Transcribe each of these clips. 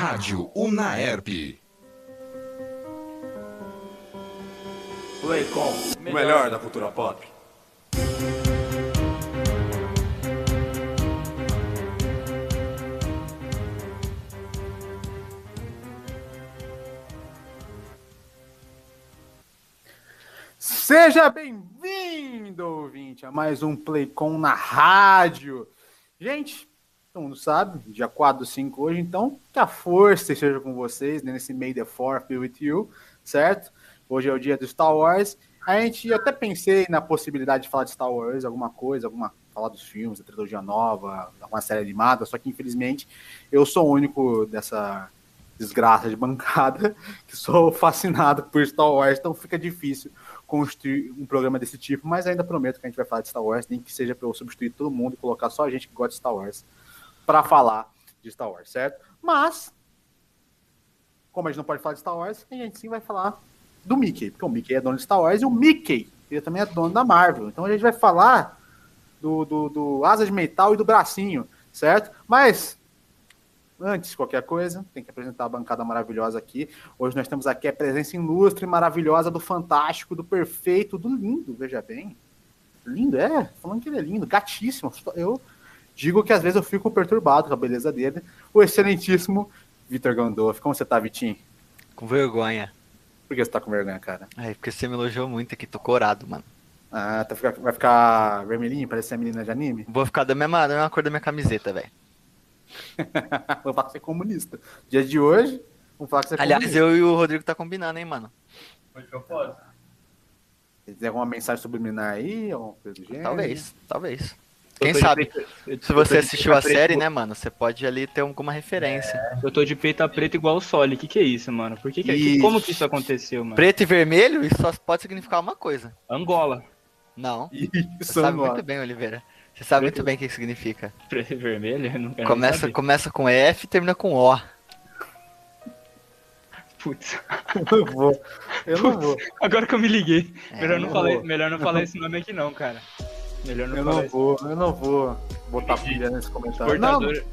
Rádio Unaerp. Playcom, o melhor da cultura pop. Seja bem-vindo, ouvinte, a mais um Playcom na rádio. Gente, todo mundo sabe, dia 4 do 5 hoje, então que a força esteja com vocês né, nesse May the 4th be with you, certo? Hoje é o dia do Star Wars. A gente até pensei na possibilidade de falar de Star Wars, alguma coisa, alguma falar dos filmes, da trilogia nova, uma série animada, só que infelizmente eu sou o único dessa desgraça de bancada que sou fascinado por Star Wars, então fica difícil construir um programa desse tipo, mas ainda prometo que a gente vai falar de Star Wars, nem que seja para eu substituir todo mundo e colocar só a gente que gosta de Star Wars para falar de Star Wars, certo? Mas, como a gente não pode falar de Star Wars, a gente sim vai falar do Mickey, porque o Mickey é dono de Star Wars e o Mickey ele também é dono da Marvel. Então a gente vai falar do, do, do Asa de Metal e do Bracinho, certo? Mas Antes de qualquer coisa, tem que apresentar a bancada maravilhosa aqui. Hoje nós temos aqui a presença ilustre maravilhosa do fantástico, do perfeito, do lindo, veja bem. Lindo, é, falando que ele é lindo, gatíssimo. Eu digo que às vezes eu fico perturbado com a beleza dele. O excelentíssimo Vitor Gandolfo. Como você tá, Vitinho? Com vergonha. Por que você tá com vergonha, cara? É, porque você me elogiou muito aqui, tô corado, mano. Ah, tá, vai ficar vermelhinho, parece a menina de anime? Vou ficar da mesma, da mesma cor da minha camiseta, velho. vou falar que você é comunista. Dia de hoje, vou falar que você é Aliás, comunista. eu e o Rodrigo tá combinando, hein, mano. Foi de propósito. Tem alguma mensagem subliminar aí? Talvez, talvez. Quem sabe? peito- Se você assistiu a série, preto- né, mano, você pode ali ter alguma referência. Eu tô de peito a preto igual o Soli. Que que é isso, mano? Por que que, Ixi. como que isso aconteceu, mano? Preto e vermelho, isso só pode significar uma coisa. Angola. Não. Você Isso, sabe muito bem, Oliveira. Você sabe Preto- muito bem o que isso significa. Preto e vermelho? Eu não quero Começa, saber. começa com F e termina com O. Putz. Eu não vou. Eu não vou. Agora que eu me liguei. É, melhor, não falar, melhor não falar esse nome aqui não, cara. Melhor não Eu falar não vou. Eu não vou botar pilha nesse comentário. Não, Portador,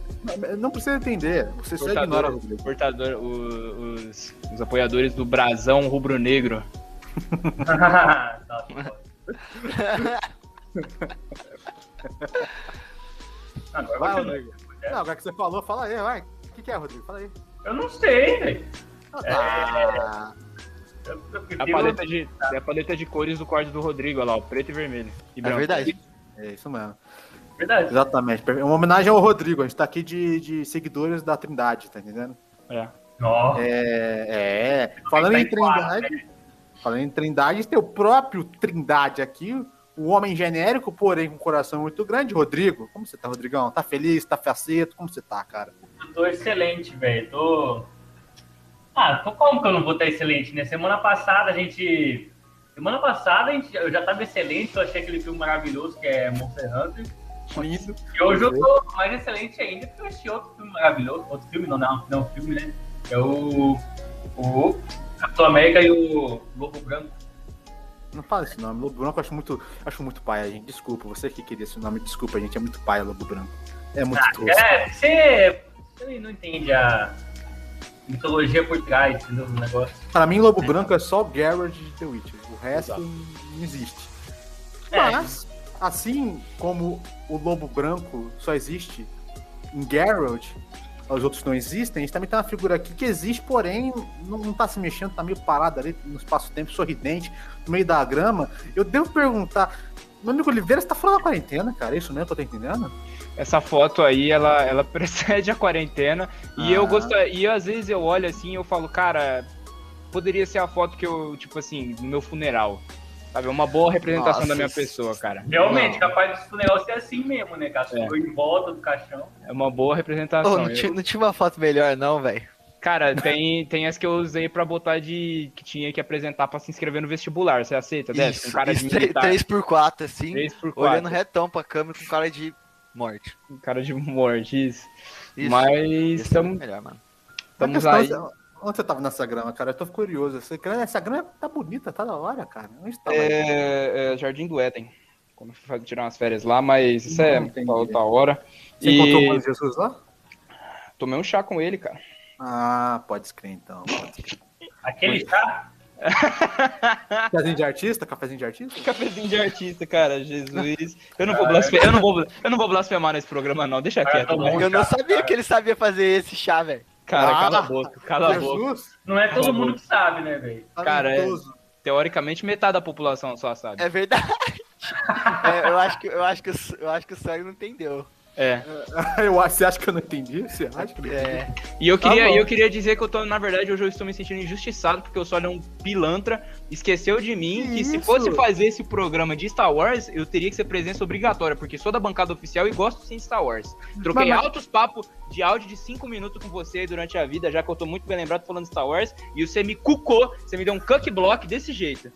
não, não precisa entender. Você só portador, ignora, Rodrigo. portador o- os, os apoiadores do Brasão Rubro-Negro. Tá, tá bom. Agora Vai, Rodrigo. Não, agora que você falou, fala aí, vai. O que, que é, Rodrigo? Fala aí. Eu não sei, velho. Ah, tá. Eu A prefiro- paleta, de, é a paleta de cores do corte do Rodrigo, olha lá, ó, preto e vermelho. E É branco. verdade. É isso mesmo. Verdade. Exatamente. É uma homenagem ao Rodrigo. A gente tá aqui de, de seguidores da Trindade, tá entendendo? É. Ó, É. é. Falando em Tá em Trindade. Falando em Trindade, tem o próprio Trindade aqui. O homem genérico, porém com um coração muito grande. Rodrigo, como você tá, Rodrigão? Tá feliz? Tá faceto? Como você tá, cara? eu tô excelente, velho. Tô. Ah, tô como que eu não vou estar excelente, né? Semana passada a gente. Semana passada a gente... eu já tava excelente, eu achei aquele filme maravilhoso que é Monster Hunter. Lindo. E hoje eu tô mais excelente ainda porque eu assisti outro filme maravilhoso. Outro filme, não, não, não, filme, né? É o. O Capitão América e o Lobo Branco. Não fala esse nome. Lobo Branco eu acho muito, acho muito paia, gente. Desculpa, você que queria esse nome, desculpa, gente. É muito paia, Lobo Branco. É muito tosco. É, você, você não entende a mitologia por trás entendeu, do negócio. Pra mim, Lobo Branco é só o Garrett de The Witcher. O resto não existe. É. Mas, assim como o Lobo Branco só existe em Geralt, os outros não existem, a gente também tem uma figura aqui que existe, porém não, não tá se mexendo, tá meio parado ali no espaço-tempo, sorridente, no meio da grama. Eu devo perguntar, meu amigo Oliveira, você tá falando da quarentena, cara? É isso mesmo eu tô entendendo? Essa foto aí, ela, ela precede a quarentena. E Ah. eu gosto. E às vezes eu olho assim e eu falo, cara, poderia ser a foto que eu, tipo assim, do meu funeral. Sabe? É uma boa representação Nossa. da minha pessoa, cara. Realmente, Não. capaz desse negócio ser assim mesmo, né, cara? É. Ficou em volta do caixão. É uma boa representação. não, Eu- não tinha uma foto melhor, não, velho. Cara, tem, tem as que eu usei pra botar de. que tinha que apresentar pra se inscrever no vestibular. Você aceita dessa? Com Isso, cara de isso, militar. 3x4, assim, 3 por olhando 4 retão pra câmera com cara de morte. Com cara de morte, isso. Isso, Mas esse é estamos melhor, mano. Estamos aí. é, Onde você tava nessa grama, cara? Eu tô curioso. Essa grama, essa grama tá bonita, tá da hora, cara. Onde tá? É, é Jardim do Éden. Quando eu fui tirar umas férias lá, mas isso é Não entendi. pra outra hora. Você encontrou o E Jesus lá? tomei um chá com ele, cara. Ah, pode crer então. Pode crer. Aquele chá. Cafezinho de artista? Cafezinho de artista? Cafezinho de artista, cara, Jesus. Eu não vou blasfemar, eu não vou, eu não vou blasfemar nesse programa, não. Deixa quieto. bom. Eu não sabia que ele sabia fazer esse chá, velho. Cara, Ah, cala a boca, cala a boca. Jesus, Não é todo mundo que sabe, né, velho? Cara, é-. Teoricamente, metade da população só sabe. É verdade. É, eu, acho que, eu, acho que, o- eu acho que o Sérgio não entendeu. É. Eu Você acha que eu não entendi? Você acha que eu não entendi? É, E eu Tá queria, bom. eu queria dizer que eu tô, na verdade, hoje eu estou me sentindo injustiçado, porque o Sólio é um pilantra, esqueceu de mim, Que que, se fosse fazer esse programa de Star Wars, eu teria que ser presença obrigatória, porque sou da bancada oficial e gosto sim de Star Wars. Troquei Mas- mas- altos papos de áudio de 5 minutos com você durante a vida, já que eu tô muito bem lembrado falando de Star Wars, e você me cucou, você me deu um cuck block desse jeito.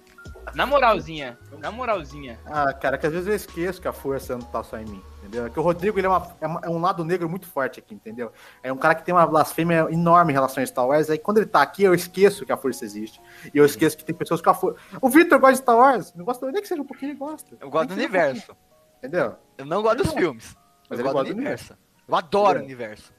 Na moralzinha, na moralzinha. Ah, cara, que às vezes eu esqueço que a força não tá só em mim, entendeu? É que o Rodrigo ele é, uma- é uma- é um lado negro muito forte aqui, entendeu? É um cara que tem uma blasfêmia enorme em relação a Star Wars. Aí quando ele tá aqui, eu esqueço que a força existe. E eu esqueço que tem pessoas com a força. O Victor gosta de Star Wars, não gosta nem que seja um pouquinho, ele gosta. eu gosto do um universo. pouquinho, Entendeu? Eu não gosto dos filmes. Mas eu gosto do do universo. Eu adoro o É. universo.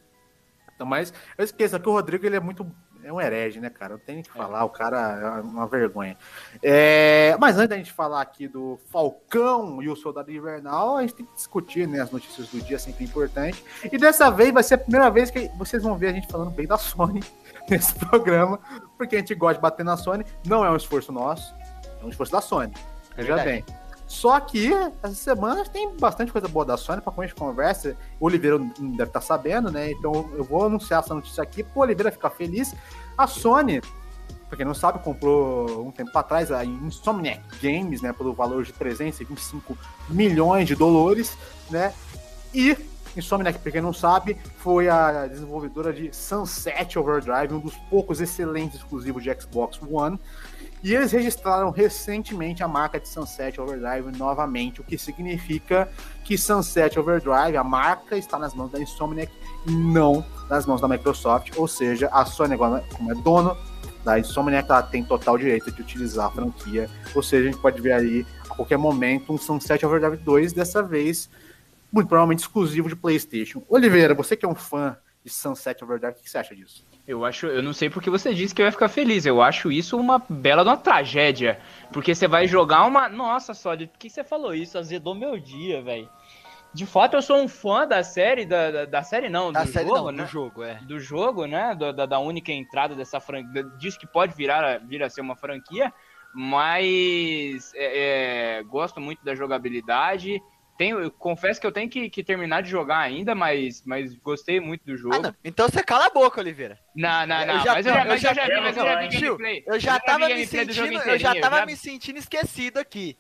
Então, mas eu esqueço que o Rodrigo ele é muito. É um herege, né, cara? Não tem o que falar, o cara é uma vergonha. É, mas antes da gente falar aqui do Falcão e o Soldado Invernal, a gente tem que discutir né, as notícias do dia, sempre importante. E dessa vez vai ser a primeira vez que vocês vão ver a gente falando bem da Sony nesse programa, porque a gente gosta de bater na Sony. Não é um esforço nosso, é um esforço da Sony. Veja bem. Só que essa semana tem bastante coisa boa da Sony para como a conversa. O Oliveira deve estar sabendo, né? Então eu vou anunciar essa notícia aqui pro Oliveira ficar feliz. A Sony, pra quem não sabe, comprou um tempo atrás a Insomniac Games, né? Pelo valor de 325 milhões de dólares, né? E Insomniac, pra quem não sabe, foi a desenvolvedora de Sunset Overdrive, um dos poucos excelentes exclusivos de Xbox One. E eles registraram recentemente a marca de Sunset Overdrive novamente, o que significa que Sunset Overdrive, a marca, está nas mãos da Insomniac e não nas mãos da Microsoft. Ou seja, a Sony, agora, como é dono da Insomniac, ela tem total direito de utilizar a franquia. Ou seja, a gente pode ver aí a qualquer momento um Sunset Overdrive 2, dessa vez, muito provavelmente exclusivo de PlayStation. Oliveira, você que é um fã de Sunset Overdrive, o que você acha disso? Eu acho, eu não sei porque você disse que eu ia ficar feliz. Eu acho isso uma bela de uma tragédia. Porque você vai jogar uma. Nossa, Sólido, por que você falou isso? Azedou meu dia, velho. De fato, eu sou um fã da série, da, da, da série não, Da do série jogo, não, né? do jogo, é. do jogo, né? Da, da, da única entrada dessa franquia. Diz que pode virar a- vir a ser uma franquia, mas é, é, gosto muito da jogabilidade. Tenho, eu confesso que eu tenho que, que terminar de jogar ainda, mas, mas gostei muito do jogo. Ah. Então você cala a boca, Oliveira. não, não, Eu não. já- mas eu já, eu mas já- eu já vi, mas eu já vi gameplay. Eu já tava me sentindo, eu já tava já- me sentindo esquecido aqui.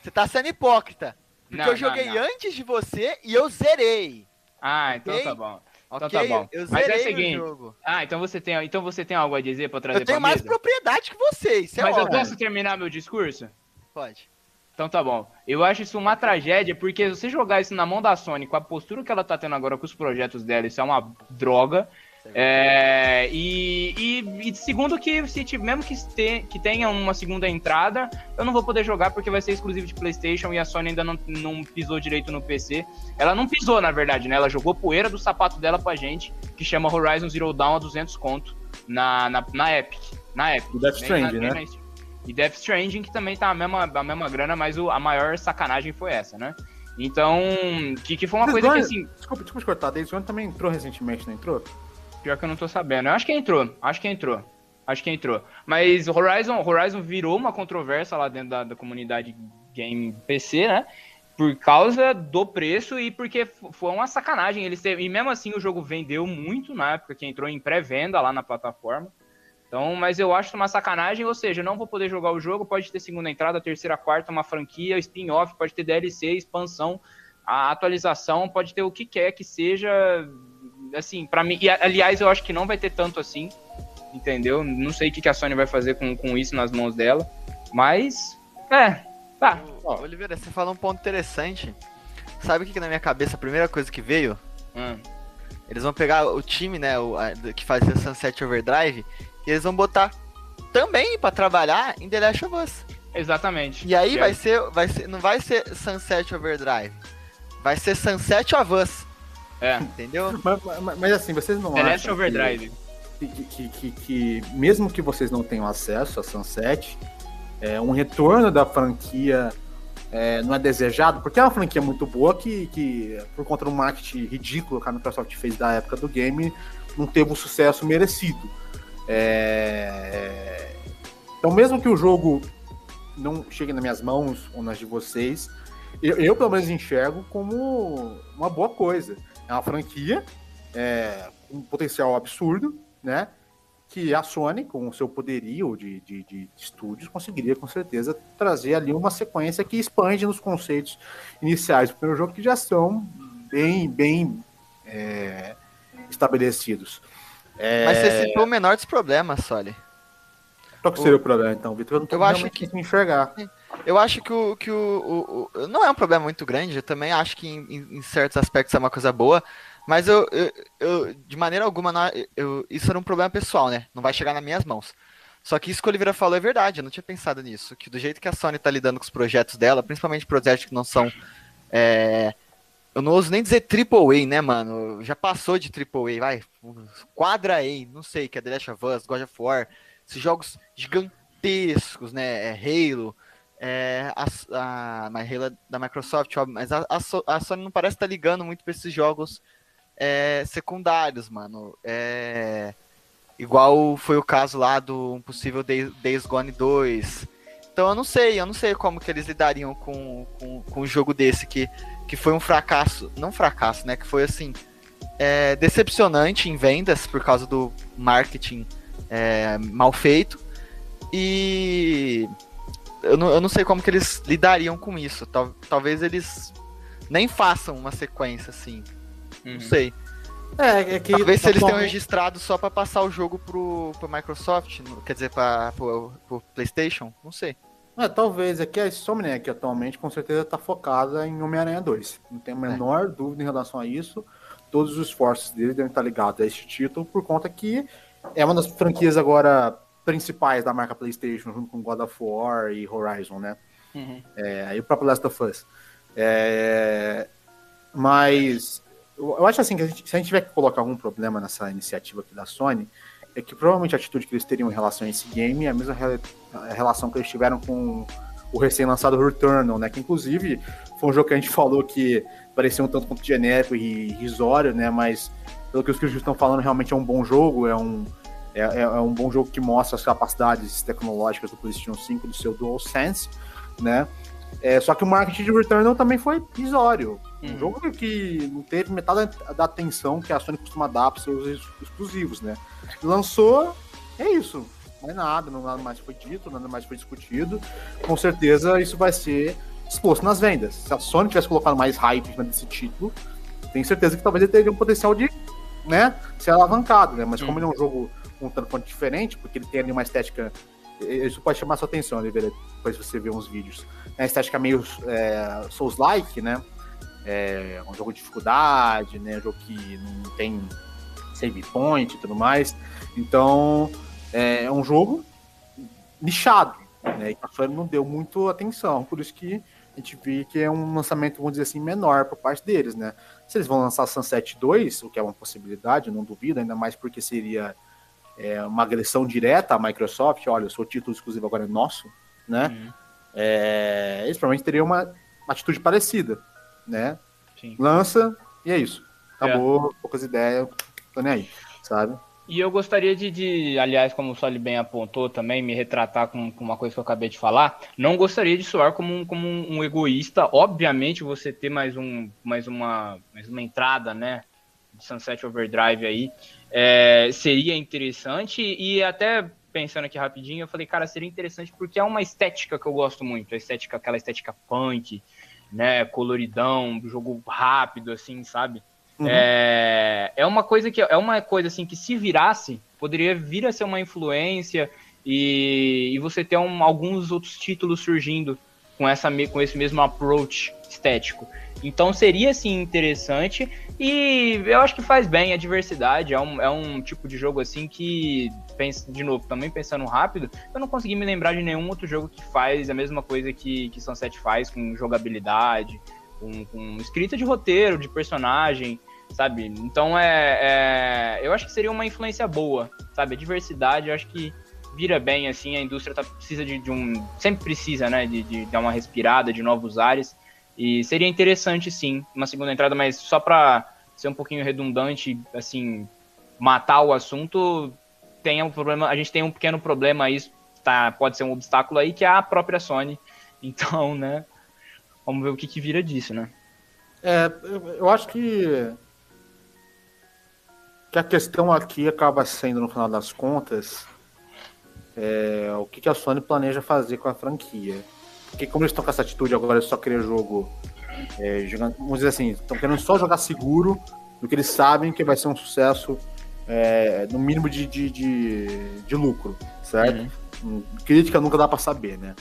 Você tá sendo hipócrita. Porque Não, eu joguei não, não. antes de você e eu zerei. Ah, então Ok? tá bom. Então tá bom. Eu Mas é zerei o seguinte, jogo. Ah, então você tem, então você tem algo a dizer pra trazer Eu tenho pra mais mesa? propriedade que você, isso é Mas eu óbvio. posso terminar meu discurso? Pode. Então tá bom. Eu acho isso uma tragédia, porque se você jogar isso na mão da Sony, com a postura que ela tá tendo agora com os projetos dela, isso é uma droga. É, e, e- e segundo que se tiver, mesmo que, este- que tenha uma segunda entrada, eu não vou poder jogar porque vai ser exclusivo de Playstation e a Sony ainda não, não pisou direito no PC. Ela não pisou, na verdade, né? Ela jogou poeira do sapato dela pra gente, que chama Horizon Zero Dawn a 200 conto na, na, na Epic. Na Epic. O Death na- né? na. E Death Stranding, que também tá a mesma, a mesma grana, mas o- a maior sacanagem foi essa, né? Então, que, que foi uma coisa que, assim, Desculpa, desculpa te cortar, Days Gone também entrou recentemente, não entrou? pior que eu não tô sabendo. Eu acho que entrou, acho que entrou. Acho que entrou. Mas Horizon, Horizon virou uma controvérsia lá dentro da, da comunidade game PC, né? Por causa do preço e porque foi uma sacanagem. Eles teve, e mesmo assim o jogo vendeu muito na época que entrou em pré-venda lá na plataforma. Então, mas eu acho uma sacanagem, ou seja, eu não vou poder jogar o jogo, pode ter segunda entrada, terceira, quarta, uma franquia, spin-off, pode ter DLC, expansão, a atualização, pode ter o que quer que seja, assim, pra mim, e aliás, eu acho que não vai ter tanto assim, entendeu? Não sei o que a Sony vai fazer com, com isso nas mãos dela, mas, é, tá. Ô, Oliveira, você falou um ponto interessante. Sabe o que, que na minha cabeça a primeira coisa que veio? Hum. Eles vão pegar o time, né, o, a- que fazia Sunset Overdrive, e eles vão botar também pra trabalhar em The Last of Us. Exatamente. E aí É. vai ser, vai ser, não vai ser Sunset Overdrive, vai ser Sunset of Us, É. entendeu? Mas, mas- mas assim, vocês não The Last Overdrive. que, que, que, que, que mesmo que vocês não tenham acesso a Sunset, é, um retorno da franquia é, não é desejado, porque é uma franquia muito boa que, que, por conta do marketing ridículo que a Microsoft fez da época do game, não teve o sucesso merecido. É... Então, mesmo que o jogo não chegue nas minhas mãos ou nas de vocês, eu, eu pelo menos enxergo como uma boa coisa. É uma franquia é, com um potencial absurdo, né? que a Sony, com o seu poderio de, de, de, estúdios, conseguiria com certeza trazer ali uma sequência que expande nos conceitos iniciais do primeiro jogo, que já são bem, bem é, estabelecidos. É... Mas você citou o menor dos problemas, Soli. Qual que seria o, o problema, então, Vitor? Eu, eu acho que me enxergar. Eu acho que, o, que o, o, não é um problema muito grande, eu também acho que em, em certos aspectos é uma coisa boa, mas eu, eu, eu de maneira alguma, eu, isso era um problema pessoal, né? Não vai chegar nas minhas mãos. Só que isso que o Oliveira falou é verdade, eu não tinha pensado nisso. Que do jeito que a Sony tá lidando com os projetos dela, principalmente projetos que não são. É, eu não ouso nem dizer AAA, né, mano? Já passou de AAA, vai. Quadra A, não sei, que é The Last of Us, God of War. Esses jogos gigantescos, né? É Halo. É, a, a, a Halo é da Microsoft, óbvio, mas a, a, a Sony não parece estar tá ligando muito para esses jogos é, secundários, mano. É, igual foi o caso lá do um possível Days Gone 2. Então eu não sei, eu não sei como que eles lidariam com, com, com um jogo desse que, que foi um fracasso, não fracasso, né? Que foi assim, é, decepcionante em vendas por causa do marketing é, mal feito. E eu não, eu não sei como que eles lidariam com isso. Tal, talvez eles nem façam uma sequência assim. Uhum. Não sei. É, é que Talvez se eles tenham registrado só para passar o jogo pro, pro Microsoft, quer dizer, para pro, pro PlayStation, não sei. É, talvez. É que a Insomniac atualmente com certeza está focada em Homem-Aranha 2. Não tenho a é. menor é. dúvida em relação a isso. Todos os esforços dele devem estar ligados a este título, por conta que é uma das franquias agora principais da marca PlayStation, junto com God of War e Horizon, né? Uhum. É, e o próprio Last of Us. É, mas eu acho assim que a gente, se a gente tiver que colocar algum problema nessa iniciativa aqui da Sony, é que provavelmente a atitude que eles teriam em relação a esse game é a mesma re, a relação que eles tiveram com o recém-lançado Returnal, né? Que inclusive foi um jogo que a gente falou que parecia um tanto quanto genérico e risório, né? Mas pelo que os críticos estão falando, realmente é um bom jogo, é um, é, é, é um bom jogo que mostra as capacidades tecnológicas do PlayStation 5, do seu DualSense, né? É, só que o marketing de Returnal também foi. Um uhum. jogo que não teve metade da atenção que a Sony costuma dar para seus exclusivos, né? Lançou, é isso. Não é nada, não nada mais foi dito, nada mais foi discutido. Com certeza isso vai ser exposto nas vendas. Se a Sony tivesse colocado mais hype nesse título, tenho certeza que talvez ele teria um potencial de né, ser alavancado, né? Mas como ele é um jogo um tanto quanto diferente, porque ele tem ali uma estética. Isso pode chamar sua atenção, Oliveira, depois você ver uns vídeos. É uma estética meio é, Souls-like, né? é um jogo de dificuldade, né? Um jogo que não tem save point e tudo mais. Então, é um jogo nichado, né? E a Sony não deu muito atenção, por isso que a gente vê que é um lançamento, vamos dizer assim, menor por parte deles, né? Se eles vão lançar Sunset 2, o que é uma possibilidade, não duvido, ainda mais porque seria é, uma agressão direta à Microsoft, olha, o seu título exclusivo agora é nosso, né? Uhum. É, eles provavelmente teriam uma, uma atitude parecida né? Sim. Lança e é isso. Acabou, é. poucas ideias, tô nem aí, sabe? E eu gostaria de, de, aliás, como o Soli bem apontou também, me retratar com, com, uma coisa que eu acabei de falar. Não gostaria de soar como um, como um egoísta. Obviamente, você ter mais, um, mais, uma, mais uma entrada, né? De Sunset Overdrive aí, é, seria interessante. E até pensando aqui rapidinho, eu falei, cara, seria interessante porque é uma estética que eu gosto muito. A estética, aquela estética punk, né, coloridão, jogo rápido, assim, sabe? Uhum. É, é uma coisa que é uma coisa assim que se virasse poderia vir a ser uma influência e, e você ter um, alguns outros títulos surgindo com essa com esse mesmo approach estético. Então seria assim interessante e eu acho que faz bem a diversidade. É um, é um tipo de jogo assim que, pensa, de novo, também pensando rápido, eu não consegui me lembrar de nenhum outro jogo que faz a mesma coisa que, que Sunset faz, com jogabilidade, com, com escrita de roteiro, de personagem, sabe? Então é, é, eu acho que seria uma influência boa sabe? A diversidade, eu acho que vira bem, assim, a indústria tá, precisa de, de um. Sempre precisa, né? De, de dar uma respirada, de novos ares. E seria interessante, sim, uma segunda entrada, mas só pra ser um pouquinho redundante, assim, matar o assunto, tem um problema, a gente tem um pequeno problema aí, tá, pode ser um obstáculo aí, que é a própria Sony. Então, né? Vamos ver o que, que vira disso, né? É, eu acho que que a questão aqui acaba sendo, no final das contas, é, o que, que a Sony planeja fazer com a franquia. Porque como eles estão com essa atitude agora de só querer jogo, é, jogando, vamos dizer assim, estão querendo só jogar seguro, do que eles sabem que vai ser um sucesso, é, no mínimo de, de, de, de lucro, certo? Hum, Crítica nunca dá para saber, né?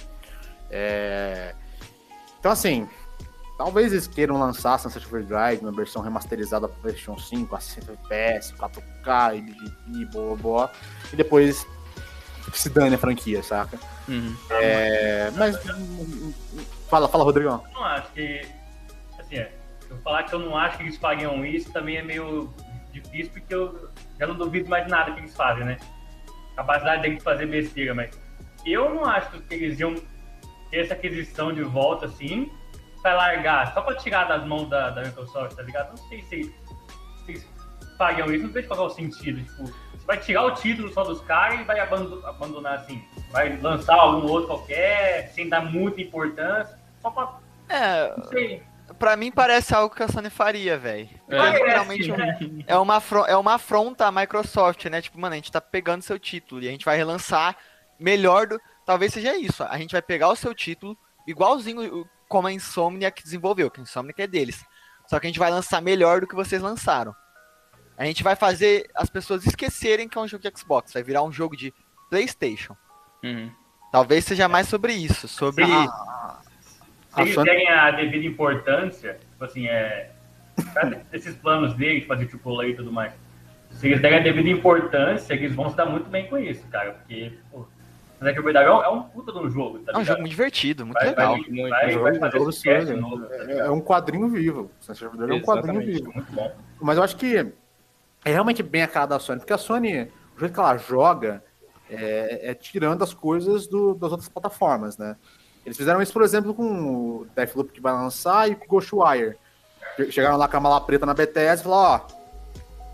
É, então, assim, talvez eles queiram lançar Sunset Overdrive na versão remasterizada para PlayStation 5, a 60 FPS, 4K, e, e boa, boa, e depois que se dane a franquia, saca? Uhum. É, mas. Fala, fala, Rodrigão. Eu não acho que. Assim, é, eu falar que eu não acho que eles fariam isso também é meio difícil, porque eu já não duvido mais nada que eles fazem, né? Capacidade deles de fazer besteira, mas eu não acho que eles iam ter essa aquisição de volta assim, pra largar, só pra tirar das mãos da, da Microsoft, tá ligado? Não sei se, se fariam isso, não vejo qual é o sentido. Tipo, você vai tirar o título só dos caras e vai abandonar, assim. Vai lançar algum outro qualquer, sem dar muita importância, só pra. É, Não sei. pra mim parece algo que a Sony faria, velho. Parece, realmente um- né? É uma, afron- é uma afronta à Microsoft, né? Tipo, mano, a gente tá pegando seu título e a gente vai relançar melhor do. Talvez seja isso. A gente vai pegar o seu título, igualzinho como a Insomniac desenvolveu, que a Insomniac é deles. Só que a gente vai lançar melhor do que vocês lançaram. A gente vai fazer as pessoas esquecerem que é um jogo de Xbox. Vai virar um jogo de PlayStation. Uhum. Talvez seja mais sobre isso. Sobre. A Se eles Sony- derem a devida importância, tipo assim, é. sabe, Esses planos deles, fazer AAA e tudo mais. Se eles derem a devida importância, eles vão se dar muito bem com isso, cara. Porque, pô, Overdrive é um, é um puta de um jogo, tá É um jogo muito divertido, muito vai, legal. Vai, Muito, vai, jogo- vai fazer jogo de novo, tá É, é um quadrinho vivo. Overdrive é um quadrinho vivo. Muito bom. Mas eu acho que é realmente bem a cara da Sony, porque a Sony, o jeito que ela joga é, é tirando as coisas do- das outras plataformas, né? Eles fizeram isso, por exemplo, com o Deathloop que vai lançar e com o Ghostwire. Che- Chegaram lá com a mala preta na BTS e falaram, ó,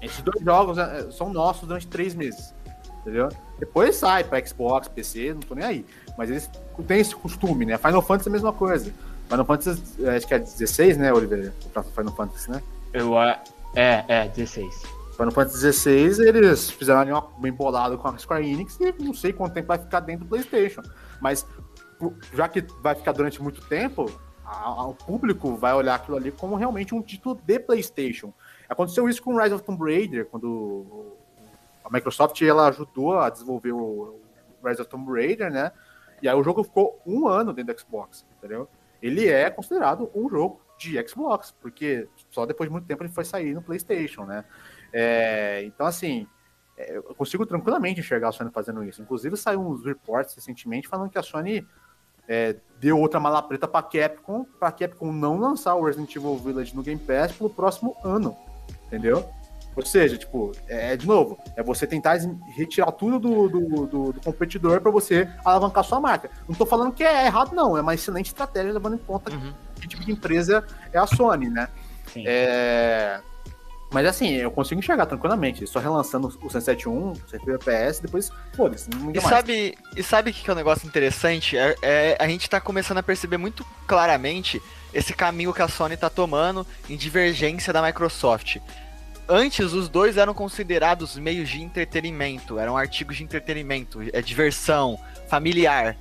esses dois jogos é, são nossos durante três meses, entendeu? Depois sai pra Xbox, PC, não tô nem aí. Mas eles têm esse costume, né? Final Fantasy é a mesma coisa. Final Fantasy, é, acho que é 16, né, Oliveira? Final Fantasy, né? Eu, é, é, 16. Final Fantasy XVI, eles fizeram uma, bem bolado com a Square Enix e não sei quanto tempo vai ficar dentro do PlayStation. Mas já que vai ficar durante muito tempo, a- a- o público vai olhar aquilo ali como realmente um título de PlayStation. Aconteceu isso com Rise of Tomb Raider, quando a Microsoft ela ajudou a desenvolver o Rise of Tomb Raider, né? E aí o jogo ficou um ano dentro do Xbox, entendeu? Ele é considerado um jogo de Xbox, porque só depois de muito tempo ele foi sair no PlayStation, né? É, então, assim, é, eu consigo tranquilamente enxergar a Sony fazendo isso. Inclusive, saiu uns reports recentemente falando que a Sony é, deu outra mala preta para Capcom, para Capcom não lançar o Resident Evil Village no Game Pass pelo próximo ano, entendeu? Ou seja, tipo, é de novo, é você tentar retirar tudo do, do, do- do competidor para você alavancar sua marca. Não tô falando que é errado, não, é uma excelente estratégia levando em conta Uhum. que tipo de empresa é a Sony, né? Sim. É... Mas assim, eu consigo enxergar tranquilamente, só relançando o 171, 170 FPS, depois, foda-se, não E mais. sabe, e sabe o que que é um negócio interessante? É, é- a gente tá começando a perceber muito claramente esse caminho que a Sony tá tomando em divergência da Microsoft. Antes, os dois eram considerados meios de entretenimento, eram artigos de entretenimento, é diversão, familiar.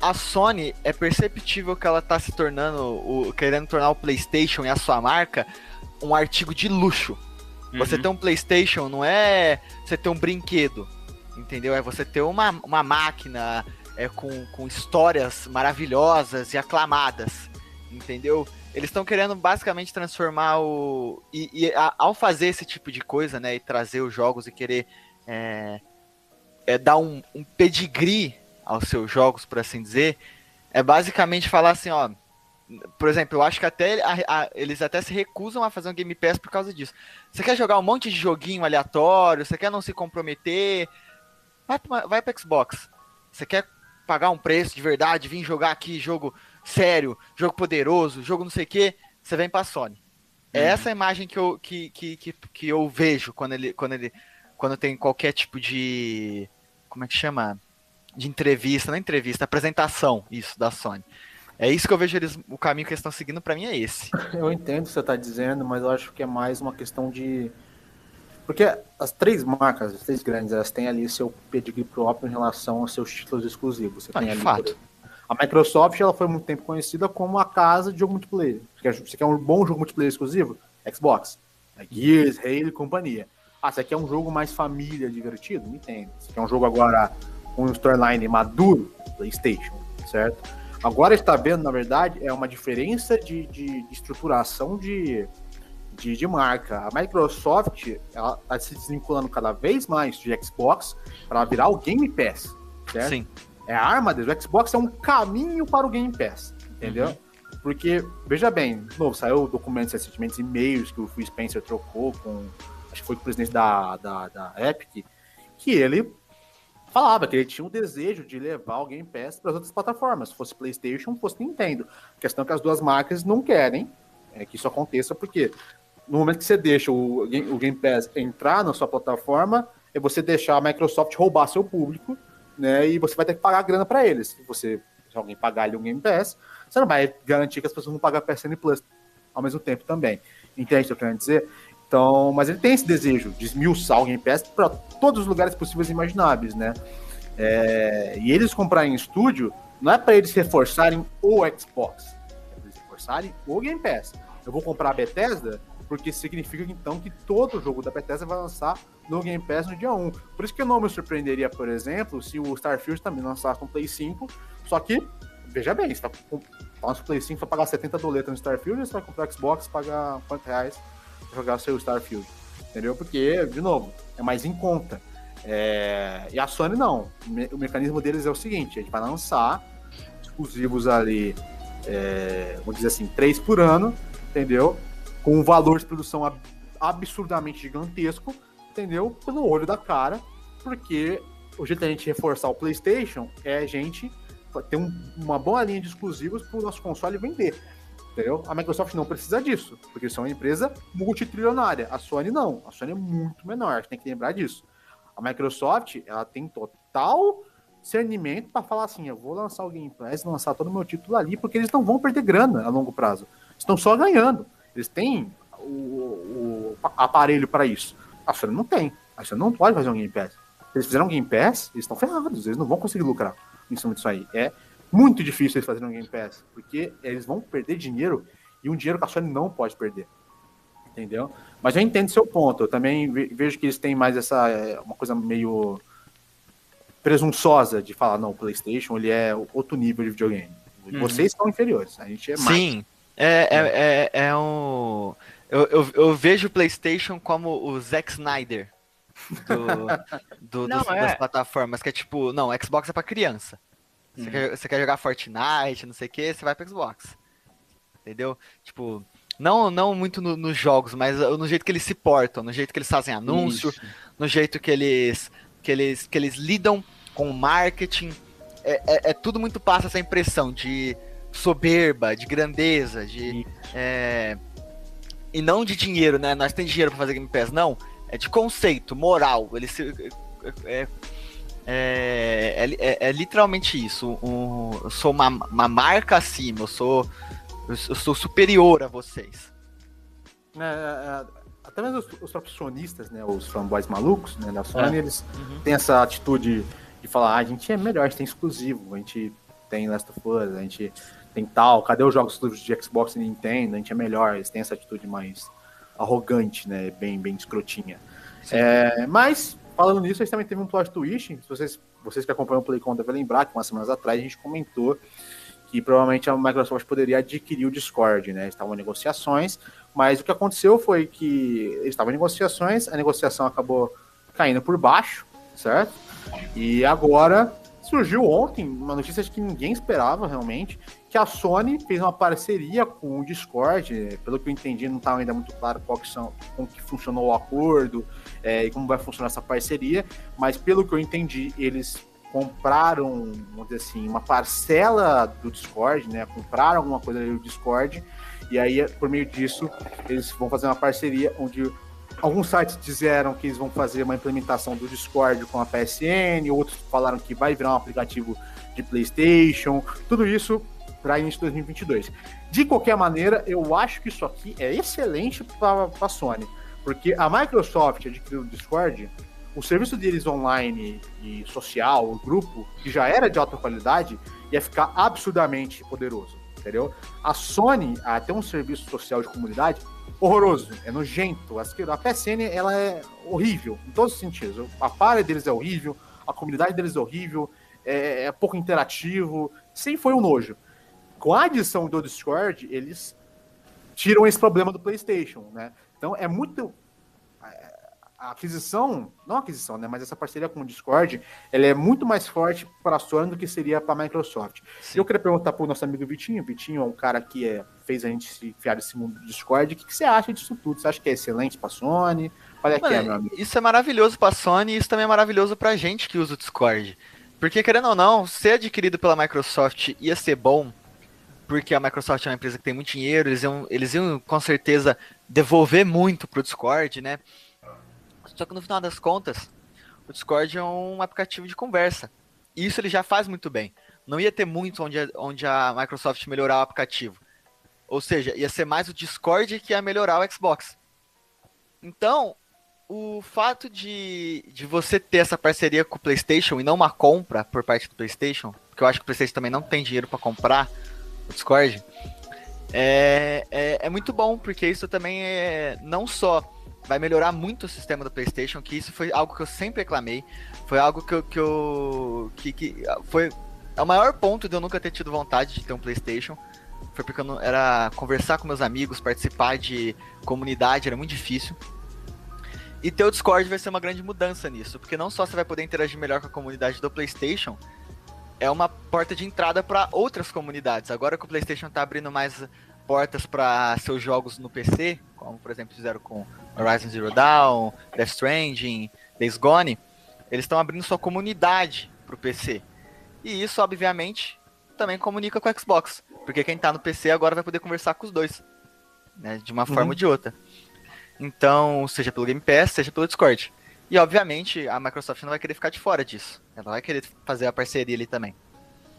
A Sony é perceptível que ela tá se tornando, o, querendo tornar o PlayStation e a sua marca um artigo de luxo. Você Uhum. ter um PlayStation não é você ter um brinquedo, entendeu? É você ter uma, uma máquina é, com, com histórias maravilhosas e aclamadas, entendeu? Eles estão querendo basicamente transformar o. E, e a- ao fazer esse tipo de coisa, né? E trazer os jogos e querer é, é, dar um, um pedigree aos seus jogos, por assim dizer, é basicamente falar assim, ó. Por exemplo, eu acho que até a- a- eles até se recusam a fazer um Game Pass por causa disso. Você quer jogar um monte de joguinho aleatório, você quer não se comprometer, vai pra, vai pra Xbox. Você quer pagar um preço de verdade, vir jogar aqui jogo sério, jogo poderoso, jogo não sei o que, você vem pra Sony. É Uhum. essa a imagem que eu, que, que, que, que eu vejo quando ele, quando ele. Quando tem qualquer tipo de. Como é que chama? De entrevista, não entrevista, apresentação, isso, da Sony. É isso que eu vejo eles. O caminho que eles estão seguindo pra mim é esse. Eu entendo o que você está dizendo, mas eu acho que é mais uma questão de. Porque as três marcas, as três grandes, elas têm ali seu pedigree próprio em relação aos seus títulos exclusivos. Você Ah, tem de ali, fato. A Microsoft ela foi muito tempo conhecida como a casa de jogo multiplayer. Você quer, um bom jogo multiplayer exclusivo? Xbox. É Gears, Halo e companhia. Ah, você quer um jogo mais família, divertido? Entendo. Você quer um jogo agora com um storyline maduro? PlayStation, certo? Agora está vendo, na verdade, é uma diferença de, de, de estruturação de, de, de marca. A Microsoft está se desvinculando cada vez mais de Xbox para virar o Game Pass, certo? Sim. É a arma deles. O Xbox é um caminho para o Game Pass, entendeu? Porque, veja bem, de novo, saiu documentos recentemente, e-mails que o Phil Spencer trocou com, acho que foi com o presidente da, da, da Epic, que ele falava que ele tinha um desejo de levar o Game Pass para as outras plataformas, fosse PlayStation, fosse Nintendo. A questão é que as duas marcas não querem é, que isso aconteça, porque no momento que você deixa o, o Game Pass entrar na sua plataforma, é você deixar a Microsoft roubar seu público, né? E você vai ter que pagar grana para eles. Você se alguém pagar ali um Game Pass, você não vai garantir que as pessoas vão pagar PSN Plus ao mesmo tempo também. Entende o que eu tô querendo dizer? Então, mas ele tem esse desejo de esmiuçar o Game Pass para todos os lugares possíveis e imagináveis, né? É, e eles comprarem em estúdio não é para eles reforçarem o Xbox, é para eles reforçarem o Game Pass. Eu vou comprar a Bethesda porque significa então que todo jogo da Bethesda vai lançar no Game Pass no dia 1. Por isso que eu não me surpreenderia, por exemplo, se o Starfield também lançasse no Play 5, só que, veja bem, você tá com lança o Play 5 vai pagar 70 doletas no Starfield, você vai comprar Xbox pagar quantos reais pra jogar seu Starfield. Entendeu? Porque, de novo, é mais em conta. É, E a Sony não. O me- O mecanismo deles é o seguinte: a gente vai lançar exclusivos ali, é, vamos dizer assim, três por ano, entendeu? Com um valor de produção ab- absurdamente gigantesco, entendeu? Pelo olho da cara, porque o jeito da gente reforçar o PlayStation é a gente ter um- uma boa linha de exclusivos para o nosso console vender. Entendeu? A Microsoft não precisa disso, porque são uma empresa multitrilionária. A Sony não. A Sony é muito menor, tem que lembrar disso. A Microsoft, ela tem total discernimento para falar assim: eu vou lançar o Game Pass, lançar todo o meu título ali, porque eles não vão perder grana a longo prazo. Estão só ganhando. Eles têm o, o aparelho para isso. A Sony não tem. A Sony não pode fazer um Game Pass. Se eles fizeram um Game Pass, eles estão ferrados. Eles não vão conseguir lucrar em cima disso aí. É muito difícil eles fazerem um Game Pass, porque eles vão perder dinheiro e um dinheiro que a Sony não pode perder. Entendeu? Mas eu entendo seu ponto. Eu também ve- vejo que eles têm mais essa é, uma coisa meio presunçosa de falar, não, o PlayStation ele é outro nível de videogame. Uhum. Vocês são inferiores, a gente é mais. Sim. É, é, é, é um. Eu, eu, eu vejo o PlayStation como o Zack Snyder do, do- Não, dos- é. das plataformas, que é tipo, não, Xbox é pra criança. Você, quer, você quer jogar Fortnite, não sei o que, você vai pro Xbox. Entendeu? Tipo, não, não muito no- nos jogos, mas uh, no jeito que eles se portam, no jeito que eles fazem anúncio, Isso. no jeito que eles, que eles, que eles lidam com o marketing. É, é- é tudo muito passa essa impressão de soberba, de grandeza, de. é, e não de dinheiro, né? Nós temos dinheiro pra fazer Game Pass, não. É de conceito, moral. Eles se- é, é, é, é- é literalmente isso. Um- eu sou uma, uma marca acima, eu sou, eu sou superior a vocês. É, é, é, até mesmo os, os próprios sonistas, né, os fanboys malucos, né, da Sony, eles têm essa atitude de falar, ah, a gente é melhor, a gente tem exclusivo, a gente tem Last of Us, a gente tem tal, cadê os jogos de Xbox e Nintendo, a gente é melhor, eles têm essa atitude mais arrogante, né, bem, bem escrotinha. É, mas, falando nisso, a gente também teve um plot twist, se vocês, vocês que acompanham o PlayCon devem lembrar que umas semanas atrás a gente comentou que provavelmente a Microsoft poderia adquirir o Discord, né? Estavam negociações, mas o que aconteceu foi que eles estavam em negociações, a negociação acabou caindo por baixo, certo? E agora surgiu ontem uma notícia que ninguém esperava realmente, que a Sony fez uma parceria com o Discord, pelo que eu entendi, não estava ainda muito claro qual que são, como que funcionou o acordo é, e como vai funcionar essa parceria, mas pelo que eu entendi, eles compraram, vamos dizer assim, uma parcela do Discord, né? Compraram alguma coisa do Discord, e aí, por meio disso, eles vão fazer uma parceria onde alguns sites disseram que eles vão fazer uma implementação do Discord com a PSN, outros falaram que vai virar um aplicativo de PlayStation, tudo isso para início de 2022. De qualquer maneira, eu acho que isso aqui é excelente para a Sony, porque a Microsoft adquiriu o Discord, o serviço deles online e social, o grupo, que já era de alta qualidade, ia ficar absurdamente poderoso, entendeu? A Sony, até um serviço social de comunidade, horroroso, é nojento. A PSN, ela é horrível, em todos os sentidos. A palha deles é horrível, a comunidade deles é horrível, é, é pouco interativo, sempre foi um nojo. Com a adição do Discord, eles tiram esse problema do PlayStation, né? Então é muito a aquisição, não a aquisição, né, mas essa parceria com o Discord, ela é muito mais forte para a Sony do que seria para a Microsoft. Sim. Eu queria perguntar para o nosso amigo Vitinho, Vitinho é um cara que é, fez a gente se enfiar nesse mundo do Discord, o que, que você acha disso tudo? Você acha que é excelente para a Sony? Olha aqui, meu amigo. Isso é maravilhoso para a Sony e isso também é maravilhoso para a gente que usa o Discord. Porque, querendo ou não, ser adquirido pela Microsoft ia ser bom, porque a Microsoft é uma empresa que tem muito dinheiro, eles iam, eles iam com certeza devolver muito pro Discord, né? Só que no final das contas, o Discord é um aplicativo de conversa. E isso ele já faz muito bem. Não ia ter muito onde, onde a Microsoft melhorar o aplicativo. Ou seja, ia ser mais o Discord que ia melhorar o Xbox. Então, o fato de, de você ter essa parceria com o PlayStation e não uma compra por parte do PlayStation, porque eu acho que o PlayStation também não tem dinheiro para comprar o Discord, é, é, é, muito bom, porque isso também é não só vai melhorar muito o sistema do PlayStation, que isso foi algo que eu sempre reclamei, foi algo que eu, que eu que, que foi é o maior ponto de eu nunca ter tido vontade de ter um PlayStation. Foi porque eu não, era conversar com meus amigos, participar de comunidade, era muito difícil. E ter o Discord vai ser uma grande mudança nisso, porque não só você vai poder interagir melhor com a comunidade do PlayStation, é uma porta de entrada para outras comunidades. Agora que o PlayStation está abrindo mais portas para seus jogos no PC, como por exemplo fizeram com Horizon Zero Dawn, Death Stranding, Days Gone, eles estão abrindo sua comunidade pro PC. E isso, obviamente, também comunica com o Xbox, porque quem tá no PC agora vai poder conversar com os dois, né, de uma uhum. forma ou de outra. Então, seja pelo Game Pass, seja pelo Discord. E obviamente a Microsoft não vai querer ficar de fora disso. Ela vai querer fazer a parceria ali também.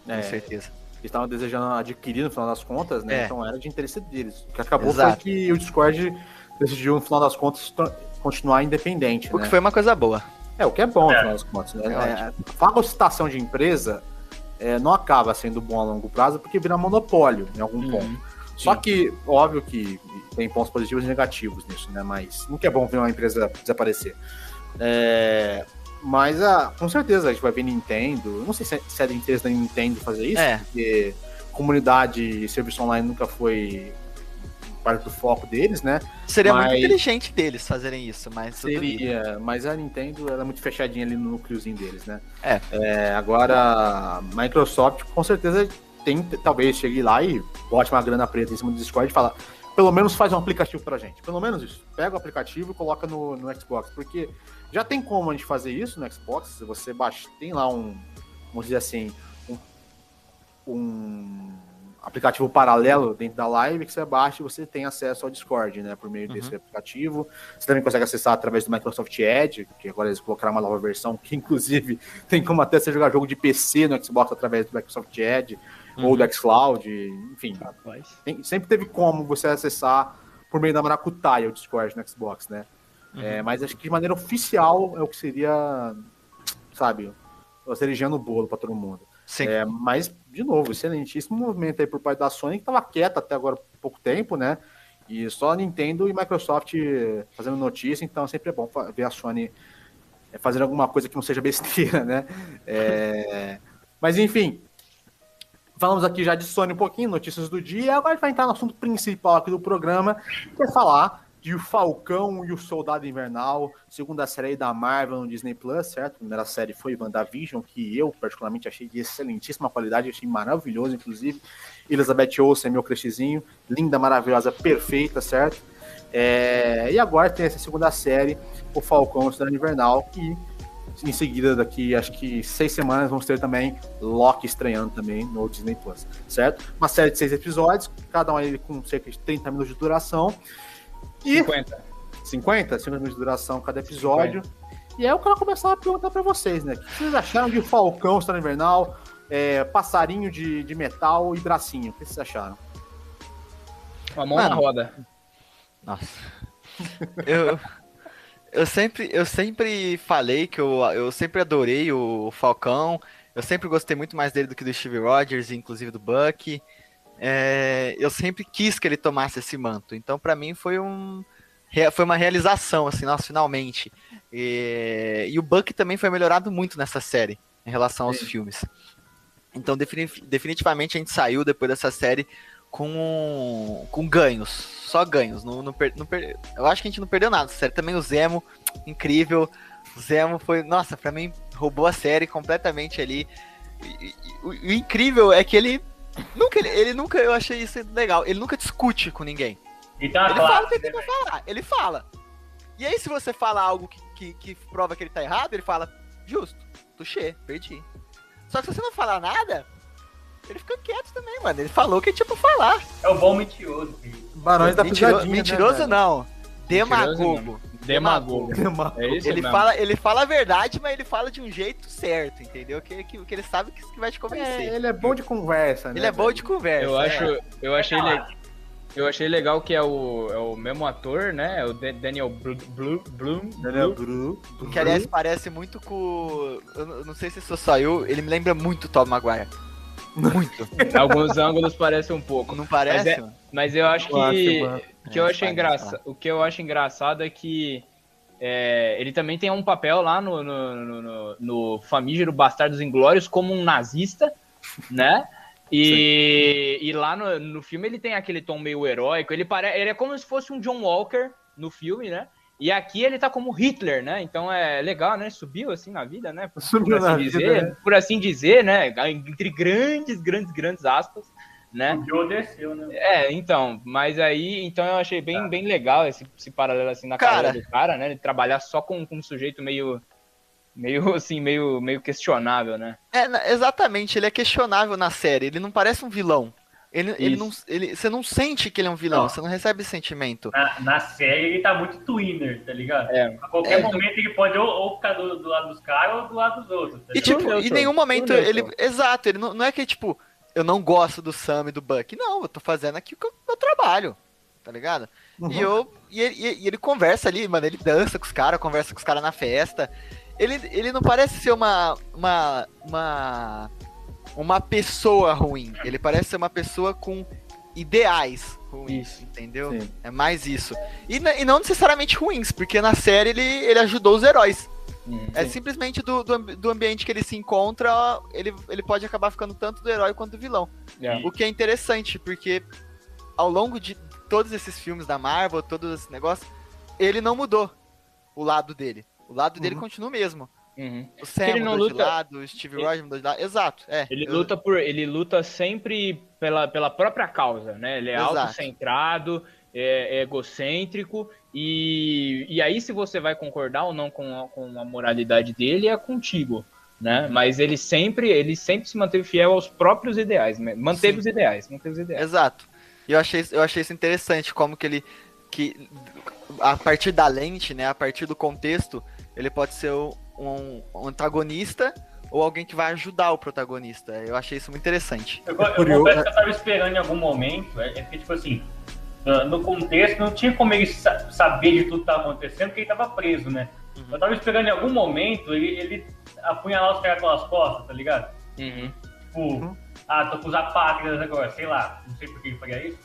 É, com certeza. Eles estavam desejando adquirir no final das contas, né? É. Então era de interesse deles. O que acabou Exato. foi que o Discord decidiu, no final das contas, continuar independente. O né? que foi uma coisa boa. É, o que é bom, no é. final das contas. Né? É, a fagocitação de empresa é, não acaba sendo bom a longo prazo porque vira monopólio em algum uhum. ponto. Só que, óbvio que tem pontos positivos e negativos nisso, né? Mas nunca é bom ver uma empresa desaparecer. É, mas ah, com certeza a gente vai ver Nintendo. Não sei se é, se é da interesse da Nintendo fazer isso, é. porque comunidade e serviço online nunca foi parte do foco deles, né? Seria mas... muito inteligente deles fazerem isso, mas. Seria, mas a Nintendo ela é muito fechadinha ali no núcleozinho deles, né? É. é agora, a Microsoft com certeza tem, talvez chegue lá e bote uma grana preta em cima do Discord e fala. Pelo menos faz um aplicativo pra gente. Pelo menos isso. Pega o aplicativo e coloca no, no Xbox. Porque já tem como a gente fazer isso no Xbox. Se você baixa, tem lá um, vamos dizer assim, um, um aplicativo paralelo dentro da live que você baixa e você tem acesso ao Discord, né, por meio uhum. desse aplicativo. Você também consegue acessar através do Microsoft Edge, que agora eles colocaram uma nova versão, que inclusive tem como até você jogar jogo de PC no Xbox através do Microsoft Edge uhum. ou do xCloud, enfim. Tem, sempre teve como você acessar por meio da Maracutaia o Discord no Xbox, né? Uhum. É, mas acho que de maneira oficial é o que seria, sabe, a cerejinha no bolo para todo mundo. Sim. É, mas, de novo, excelentíssimo movimento aí por parte da Sony, que estava quieta até agora pouco tempo, né? E só Nintendo e Microsoft fazendo notícia, então sempre é bom ver a Sony é, fazendo alguma coisa que não seja besteira, né? É... Mas enfim, falamos aqui já de Sony um pouquinho, notícias do dia, agora a gente vai entrar no assunto principal aqui do programa, que é falar de O Falcão e o Soldado Invernal, segunda série da Marvel no Disney Plus, certo? A primeira série foi WandaVision, que eu particularmente achei de excelentíssima qualidade, achei maravilhoso, inclusive. Elizabeth Olsen, meu crushzinho, linda, maravilhosa, perfeita, certo? É, e agora tem essa segunda série, O Falcão e o Soldado Invernal, que em seguida, daqui acho que seis semanas, vamos ter também Loki estreando também no Disney Plus, certo? Uma série de seis episódios, cada um com cerca de 30 minutos de duração. E 50. 50, 50 minutos de duração cada episódio. E aí eu quero começar a perguntar pra vocês, né? O que vocês acharam de Falcão Estrela Invernal, é, passarinho de, de metal e bracinho? O que vocês acharam? Uma mão Mano. na roda. Nossa. Eu, eu, sempre, eu sempre falei que eu, eu sempre adorei o Falcão. Eu sempre gostei muito mais dele do que do Steve Rogers, inclusive do Buck. É, eu sempre quis que ele tomasse esse manto. Então, pra mim, foi um. Foi uma realização, assim, nossa, finalmente. E, e o Buck também foi melhorado muito nessa série, em relação aos filmes. Então, defini- definitivamente, a gente saiu depois dessa série com, com ganhos, só ganhos. Não, não per- não per- eu acho que a gente não perdeu nada. Sério, também o Zemo, incrível. O Zemo foi, nossa, pra mim roubou a série completamente ali. E, e- o, o incrível é que ele nunca, ele, ele nunca, eu achei isso legal. Ele nunca discute com ninguém. Então, Ele fala o que ele tem pra falar, ele fala. E aí, se você fala algo que, que, que prova que ele tá errado, ele fala, justo, touché, perdi. Só que se você não falar nada, ele fica quieto também, mano. Ele falou o que tinha pra falar. é o bom mentiroso. filho. Barões da Pisadinha, né, mentiroso velho? não. Mentiroso Demagogo. Demagogo. É isso Ele mesmo. fala, ele fala a verdade, mas ele fala de um jeito certo, entendeu? Que, que, que ele sabe que, que vai te É, convencer. ele é bom de conversa, né? ele é bom de conversa. Eu é. acho, eu achei, le- Relaxa. eu achei legal que é o, é o mesmo ator, né? É o Da- Daniel Blu- Blu- Bloom. Daniel Blue. Bru. Que aliás parece muito com. Eu não- eu não sei se isso saiu, ele me lembra muito o Tom Maguire. Muito. Alguns ângulos parecem um pouco. Não parece? Mas é-? Mas eu acho Eu acho, que, que eu É, achei parece, engraçado. O que eu acho engraçado é que é, ele também tem um papel lá no, no, no, no, no famígero Bastardos Inglórios como um nazista, né? E, e lá no, no filme ele tem aquele tom meio heróico. Ele, pare, ele é como se fosse um John Walker no filme, né? E aqui ele tá como Hitler, né? Então é legal, né? Subiu assim na vida, né? Por, Subiu assim na dizer, vida, né? por assim dizer, né? Entre grandes, grandes, grandes aspas, né? O Joe desceu, né? É, então, mas aí, então eu achei bem, bem legal esse, esse paralelo assim na Cara. carreira do cara, né? Ele trabalhar só com, com um sujeito meio, meio assim, meio, meio questionável, né? É, exatamente, ele é questionável na série. Ele não parece um vilão. Ele, ele não, ele, você não sente que ele é um vilão, Não. você não recebe esse sentimento. Na, na série ele tá muito twinner, tá ligado? É. A qualquer É. momento ele pode ou, ou ficar do, do lado dos caras ou do lado dos outros. Tá E tipo, em nenhum momento ele. Exato, ele não, não é que tipo, eu não gosto do Sam e do Buck. Não, eu tô fazendo aqui o que eu- meu trabalho. Tá ligado? Uhum. E, eu, e, ele, e ele conversa ali, mano, ele dança com os caras, conversa com os caras na festa. Ele, ele não parece ser uma, uma, uma, uma pessoa ruim. Ele parece ser uma pessoa com ideais ruins, Isso. entendeu? Sim. É mais isso. E, e não necessariamente ruins, porque na série ele, ele ajudou os heróis. Uhum. É simplesmente do, do, do ambiente que ele se encontra, ele, ele pode acabar ficando tanto do herói quanto do vilão. É. O que é interessante, porque ao longo de todos esses filmes da Marvel, todos esses negócios, ele não mudou o lado dele. O lado dele Uhum. continua o mesmo. Uhum. O Sam ele não mudou de luta- lado, o Steve Rogers mudou de lado. Exato, é. Ele Eu- luta por, ele luta sempre pela, pela própria causa, né? Ele é Exato. autocentrado, é, é egocêntrico e, e aí se você vai concordar ou não com a, com a moralidade dele é contigo, né? Mas ele sempre, ele sempre se manteve fiel aos próprios ideais, né? manteve Sim. os ideais, manteve os ideais. Exato. E eu achei, eu achei isso interessante, como que ele. Que a partir da lente, né? A partir do contexto, ele pode ser um, um antagonista ou alguém que vai ajudar o protagonista. Eu achei isso muito interessante. Eu, eu confesso que eu tava esperando em algum momento, é, é que, tipo assim, no no contexto, não tinha como ele sa- saber de tudo que tava acontecendo, porque ele tava preso, né? Uhum. Eu tava esperando em algum momento ele, ele apunhalar os caras pelas costas, tá ligado? Uhum. Tipo, Uhum. ah, tô com os apátridas agora, sei lá, não sei por que ele faria isso.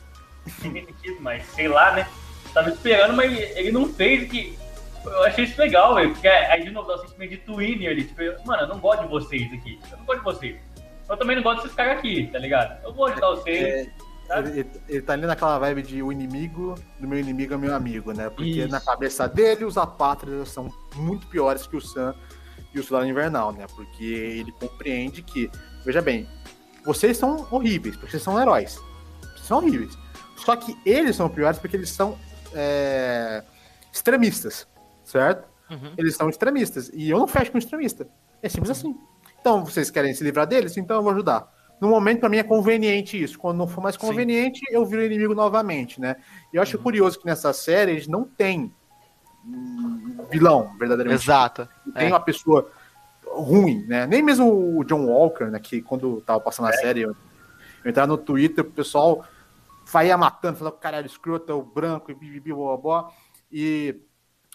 Não tem sentido, mas sei lá, né? Tava esperando, mas ele não fez o que. Eu achei isso legal, velho, porque aí de novo dá o sentimento de twinning ali, tipo, mano, eu não gosto de vocês aqui, eu não gosto de vocês. Eu também não gosto desses caras aqui, tá ligado? Eu vou ajudar vocês. sabe? Ele, ele- ele tá ali naquela vibe de o inimigo do meu inimigo é meu amigo, né? Porque Isso. na cabeça dele, os apátridas são muito piores que o Sam e o Soldado Invernal, né? Porque ele compreende que, veja bem, vocês são horríveis, porque vocês são heróis. Vocês são horríveis. Só que eles são piores porque eles são é, extremistas, certo? Uhum. Eles são extremistas. E eu não fecho com extremista. É simples assim. Então, vocês querem se livrar deles? Então eu vou ajudar. No momento, pra mim, é conveniente isso. Quando não for mais conveniente, eu viro inimigo novamente, né? E eu acho curioso que nessa série eles não têm um vilão, verdadeiramente. Exato. Não tem é. uma pessoa ruim, né? Nem mesmo o John Walker, né? Que quando tava passando a série, eu, eu entrava no Twitter, o pessoal saía matando, falando que o cara era escroto, é o branco, e bibibi, blá, blá, blá. E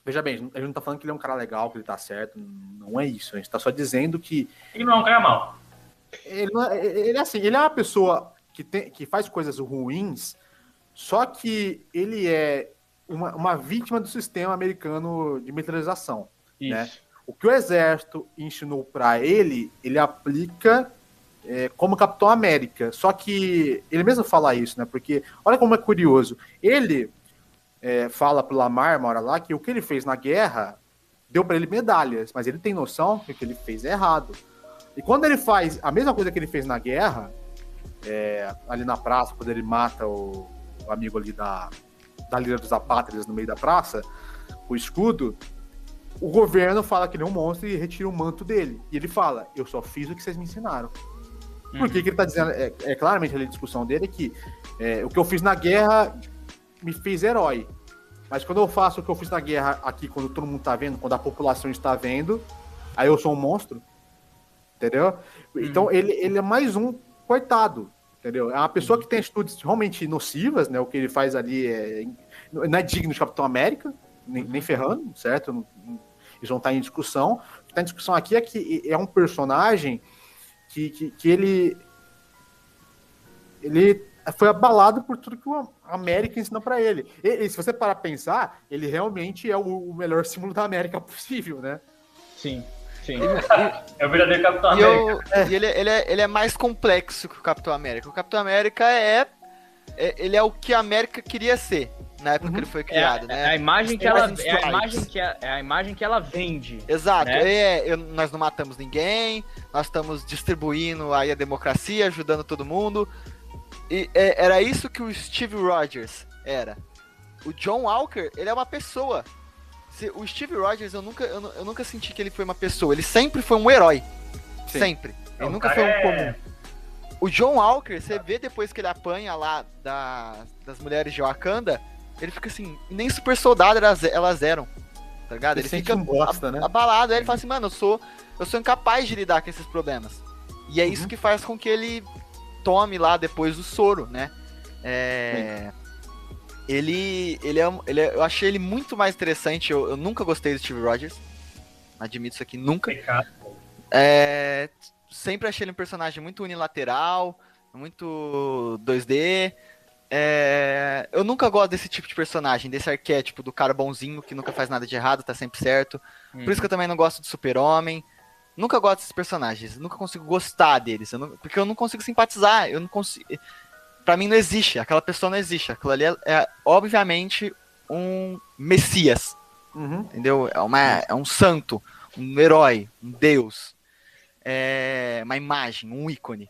veja bem, a gente não tá falando que ele é um cara legal, que ele tá certo. Não é isso. A gente tá só dizendo que Ele não é um cara mal. ele, é- ele é assim, ele é uma pessoa que, tem, que faz coisas ruins, só que ele é uma, uma vítima do sistema americano de militarização. Isso. né? O que o exército ensinou pra ele, ele aplica é, como Capitão América. Só que ele mesmo fala isso, né? Porque olha como é curioso. Ele é, fala pro Lamar uma hora lá que o que ele fez na guerra deu pra ele medalhas, mas ele tem noção que o que ele fez é errado. E quando ele faz a mesma coisa que ele fez na guerra, é, ali na praça, quando ele mata o, o amigo ali da, da Lira dos Apátridas no meio da praça, o escudo, o governo fala que ele é um monstro e retira o manto dele. E ele fala: Eu só fiz o que vocês me ensinaram. Por que, que ele tá dizendo? É, é claramente a discussão dele que é, o que eu fiz na guerra me fez herói. Mas quando eu faço o que eu fiz na guerra aqui, quando todo mundo tá vendo, quando a população está vendo, aí eu sou um monstro. Entendeu? Então ele, ele é mais um coitado. Entendeu? É uma pessoa que tem atitudes realmente nocivas, né? O que ele faz ali é, não é digno de Capitão América, nem, nem ferrando, certo? Não- não- Isso não tá em discussão. O que tá em discussão aqui é que é um personagem que, que, que ele. Ele foi abalado por tudo que o América ensinou pra ele. E, e se você parar pra pensar, ele realmente é o, o melhor símbolo da América possível, né? Sim, sim. É o verdadeiro Capitão E, América. eu- e ele, ele, é, ele é mais complexo que o Capitão América. O Capitão América é, é- ele é o que a América queria ser na época que ele foi É, criado, é né? a imagem que ela é a imagem que a, é a imagem que ela vende. Exato, né? é, eu- nós não matamos ninguém, nós estamos distribuindo aí a democracia, ajudando todo mundo. E é, era isso que o Steve Rogers era. O John Walker, ele é uma pessoa. Se- o Steve Rogers, eu nunca, eu, eu nunca senti que ele foi uma pessoa. Ele sempre foi um herói. Sim. Sempre. Ele O nunca foi um é- comum. O John Walker, você vê depois que ele apanha lá da- das mulheres de Wakanda, ele fica assim, nem super soldado elas, elas eram. Tá ligado? Ele Ele, fica bosta, né? abalado. Aí ele fala assim, mano, eu sou, eu sou incapaz de lidar com esses problemas. E é Uhum. isso que faz com que ele tome lá depois o soro, né? É, ele, ele, é, ele é- eu achei ele muito mais interessante. Eu, eu nunca gostei do Steve Rogers. Admito isso aqui, nunca. É, sempre achei ele um personagem muito unilateral, muito 2D. É, eu nunca gosto desse tipo de personagem, desse arquétipo do cara bonzinho que nunca faz nada de errado, tá sempre certo. Por isso que eu também não gosto do Super-Homem. Nunca gosto desses personagens, nunca consigo gostar deles, eu não- porque eu não consigo simpatizar, eu não consigo. Pra mim não existe, aquela pessoa não existe. Aquilo ali é, é, obviamente um messias, Uhum. entendeu? É, uma, é um santo, um herói, um deus. É uma imagem, um ícone.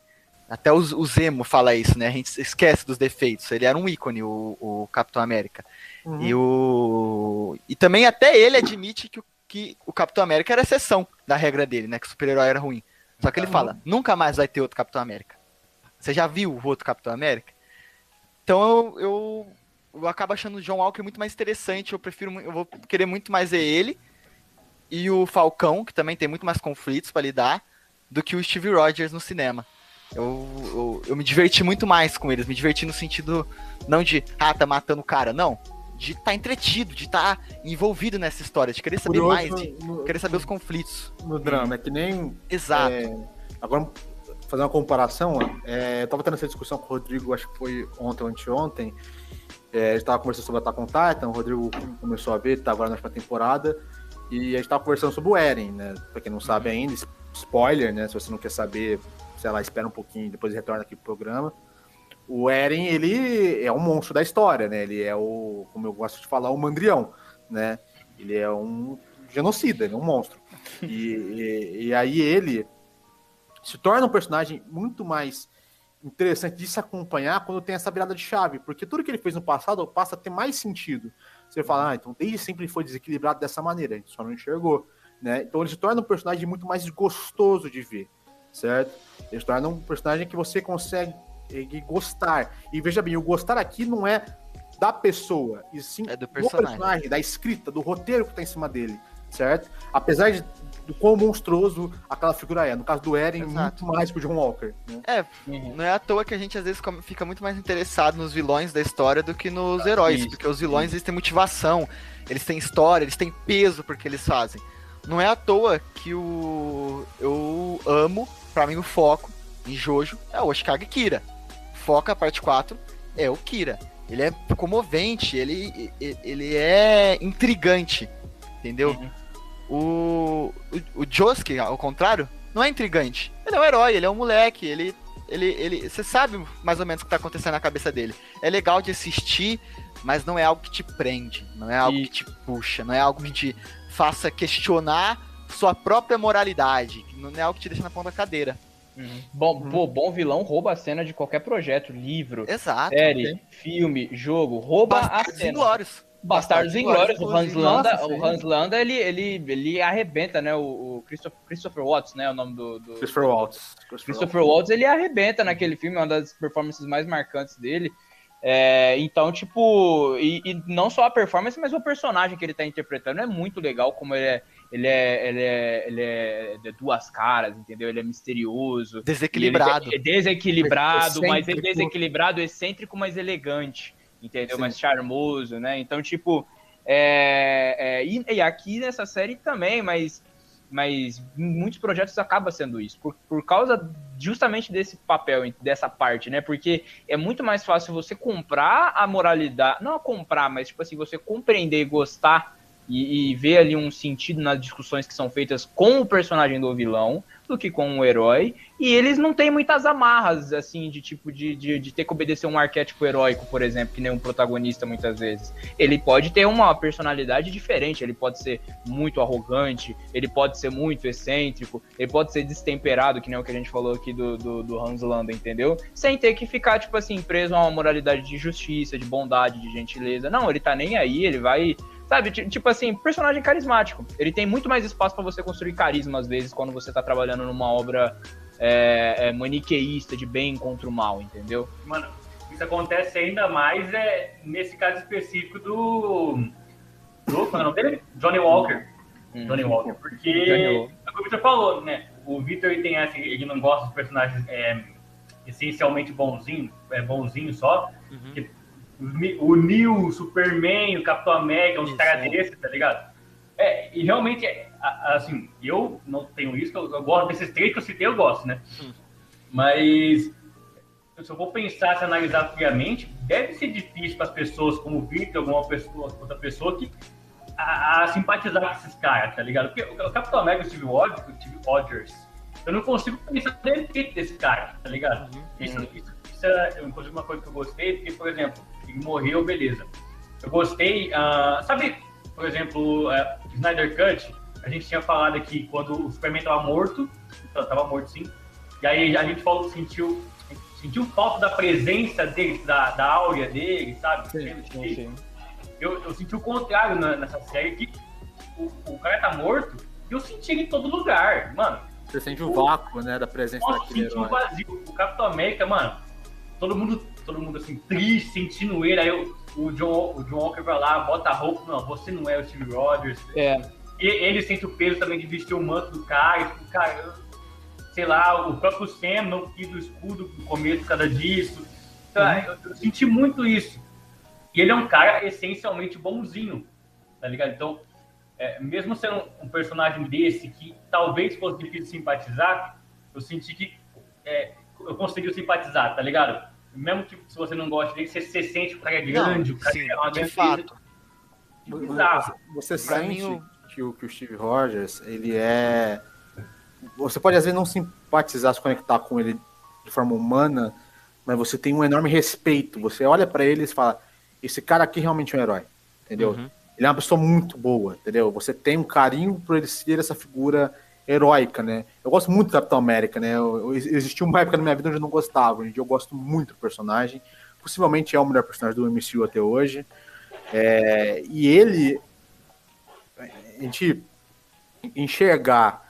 Até o, o Zemo fala isso, né? A gente esquece dos defeitos. Ele era um ícone, o, o Capitão América. Uhum. E, o... e também até ele admite que o, que o Capitão América era exceção da regra dele, né? Que o super-herói era ruim. Só que ele fala, nunca mais vai ter outro Capitão América. Você já viu o outro Capitão América? Então eu, eu, eu acabo achando o John Walker muito mais interessante. Eu prefiro, eu vou querer muito mais ver ele e o Falcão, que também tem muito mais conflitos pra lidar, do que o Steve Rogers no cinema. Eu, eu, eu me diverti muito mais com eles, me diverti no sentido não de, ah, tá matando o cara, não. De estar tá entretido, de estar envolvido nessa história, de querer saber mais, de no, querer saber os conflitos. no drama. É que nem Exato. É, agora, fazer uma comparação, é, eu tava tendo essa discussão com o Rodrigo, acho que foi ontem ou anteontem. É, a gente tava conversando sobre Attack on Titan, o Rodrigo começou a ver, tá agora na última temporada. E a gente tava conversando sobre o Eren, né? Pra quem não sabe ainda, spoiler, né? Se você não quer saber, sei lá, espera um pouquinho, depois retorna aqui pro programa. O Eren, ele é um monstro da história, né? Ele é o, como eu gosto de falar, o mandrião, né? Ele é um genocida, ele é um monstro. E, e, e aí ele se torna um personagem muito mais interessante de se acompanhar quando tem essa virada de chave, porque tudo que ele fez no passado passa a ter mais sentido. Você fala, ah, então desde sempre foi desequilibrado dessa maneira, a gente só não enxergou, né? Então ele se torna um personagem muito mais gostoso de ver, certo? Ele se torna um personagem que você consegue eh, gostar. E veja bem, o gostar aqui não é da pessoa, e sim É do personagem. personagem, da escrita, do roteiro que tá em cima dele, certo? Apesar de, do quão monstruoso aquela figura é. No caso do Eren, Exato. muito mais que o John Walker. Né? É, não é à toa que a gente às vezes fica muito mais interessado nos vilões da história do que nos heróis, isso, porque os vilões eles têm motivação, eles têm história, eles têm peso porque eles fazem. Não é à toa que o eu amo, pra mim o foco em Jojo é o Oshikage Kira. Foca a parte 4 é o Kira. Ele é comovente, ele, ele- é intrigante, entendeu? Uhum. O, o, o Josuke, ao contrário, não é intrigante. Ele é um herói, ele é um moleque, ele. Ele, ele, você sabe mais ou menos o que tá acontecendo na cabeça dele. É legal de assistir, mas não é algo que te prende, não é algo E- que te puxa, não é algo que te faça questionar sua própria moralidade, não é algo que te deixa na ponta da cadeira. Bom, pô, bom vilão rouba a cena de qualquer projeto, livro, Exato. série, filme, jogo, rouba a Bastardos cena. Inglórios. Bastardos Bastardos Inglórios, o Hans. Landa, Nossa, o. Hans Landa, ele, ele, ele arrebenta, né, o, o Christopher, Christopher Watts, né, o nome do... do Christopher Waltz. Christopher Waltz, ele arrebenta naquele filme, é uma das performances mais marcantes dele. É, então, tipo, e, e não só a performance, mas o personagem que ele tá interpretando é muito legal, como ele é, ele é, ele é, ele é de duas caras, entendeu? Ele é misterioso. Desequilibrado. Ele é desequilibrado, mas é Excêntrico. desequilibrado, excêntrico, mas elegante, entendeu? Sim. Mais charmoso, né? Então, tipo, é, é, e, e aqui nessa série também, mas, mas em muitos projetos acaba sendo isso, por, por causa justamente desse papel, dessa parte, né? Porque é muito mais fácil você comprar a moralidade, não comprar, mas tipo assim, você compreender e gostar e, e ver ali um sentido nas discussões que são feitas com o personagem do vilão do que com o herói. E eles não têm muitas amarras, assim, de tipo de, de, de ter que obedecer um arquétipo heróico, por exemplo, que nem um protagonista muitas vezes. Ele pode ter uma personalidade diferente, ele pode ser muito arrogante, ele pode ser muito excêntrico, ele pode ser destemperado, que nem o que a gente falou aqui do, do, do Hans Landa, entendeu? Sem ter que ficar, tipo assim, preso a uma moralidade de justiça, de bondade, de gentileza. Não, ele tá nem aí, ele vai Sabe, ti- tipo assim, personagem carismático. Ele tem muito mais espaço pra você construir carisma, às vezes, quando você tá trabalhando numa obra é, é, maniqueísta de bem contra o mal, entendeu? Mano, isso acontece ainda mais é, nesse caso específico do. do qual é o nome dele? Johnny Walker. Hum. Johnny Walker. Porque. Johnny Walker. É o que o Victor falou, né? O Victor tem essa, ele não gosta dos personagens é, essencialmente bonzinhos, é bonzinho só. Que os Mi- O Neil, o Superman, o Capitão América, uns caras é. desses, tá ligado? É, e realmente, é, assim, eu não tenho isso, eu, eu gosto desses três que eu citei, eu gosto, né? Mas se eu vou pensar, se analisar friamente, deve ser difícil para as pessoas como o Victor, alguma pessoa, outra pessoa, que a, a simpatizar com esses caras, tá ligado? Porque o, o Capitão América, o Steve Rogers, o Steve Rogers, eu não consigo pensar defeito desse cara, tá ligado? Isso, isso, isso é inclusive uma coisa que eu gostei, porque, por exemplo, ele morreu, beleza. Eu gostei, ah, sabe, por exemplo, eh, Snyder Cut, a gente tinha falado aqui quando o Superman tava morto, então, tava morto sim, e aí a gente falou, sentiu, sentiu falta da presença dele, da, da áurea dele, sabe? Eu, eu senti o contrário na- nessa série, que o, o cara tá morto e eu senti ele em todo lugar, mano. Você sente o vácuo, né, da presença Nossa, daquele senti um herói. vazio. O Capitão América, mano, todo mundo, todo mundo assim, triste, sentindo ele. Aí o, o, John, o John Walker vai lá, bota a roupa, não, você não é o Steve Rogers. É, E ele sente o peso também de vestir o manto do cara. e, Tipo, cara, eu- sei lá, o próprio Sam não quis o escudo no começo por causa disso. Então, eu, eu senti muito isso. E ele é um cara essencialmente bonzinho, tá ligado? Então, é, mesmo sendo um personagem desse que talvez fosse difícil simpatizar, eu senti que é, eu consegui simpatizar, tá ligado? Mesmo que se você não gosta dele, você, você sente que o cara é grande, o cara sim, é uma de grande fato. bizarro. Você Pra sente mim, o- que, o, que o Steve Rogers, ele é. Você pode às vezes não simpatizar, se conectar com ele de forma humana, mas você tem um enorme respeito. Você olha pra ele e fala: esse cara aqui realmente é um herói, entendeu? Uhum. Ele é uma pessoa muito boa, entendeu? Você tem um carinho por ele ser essa figura heróica, né? Eu gosto muito do Capitão América, né? Eu, eu, existiu uma época na minha vida onde eu não gostava, dia eu gosto muito do personagem. Possivelmente é o melhor personagem do MCU até hoje. É, e ele, a gente enxergar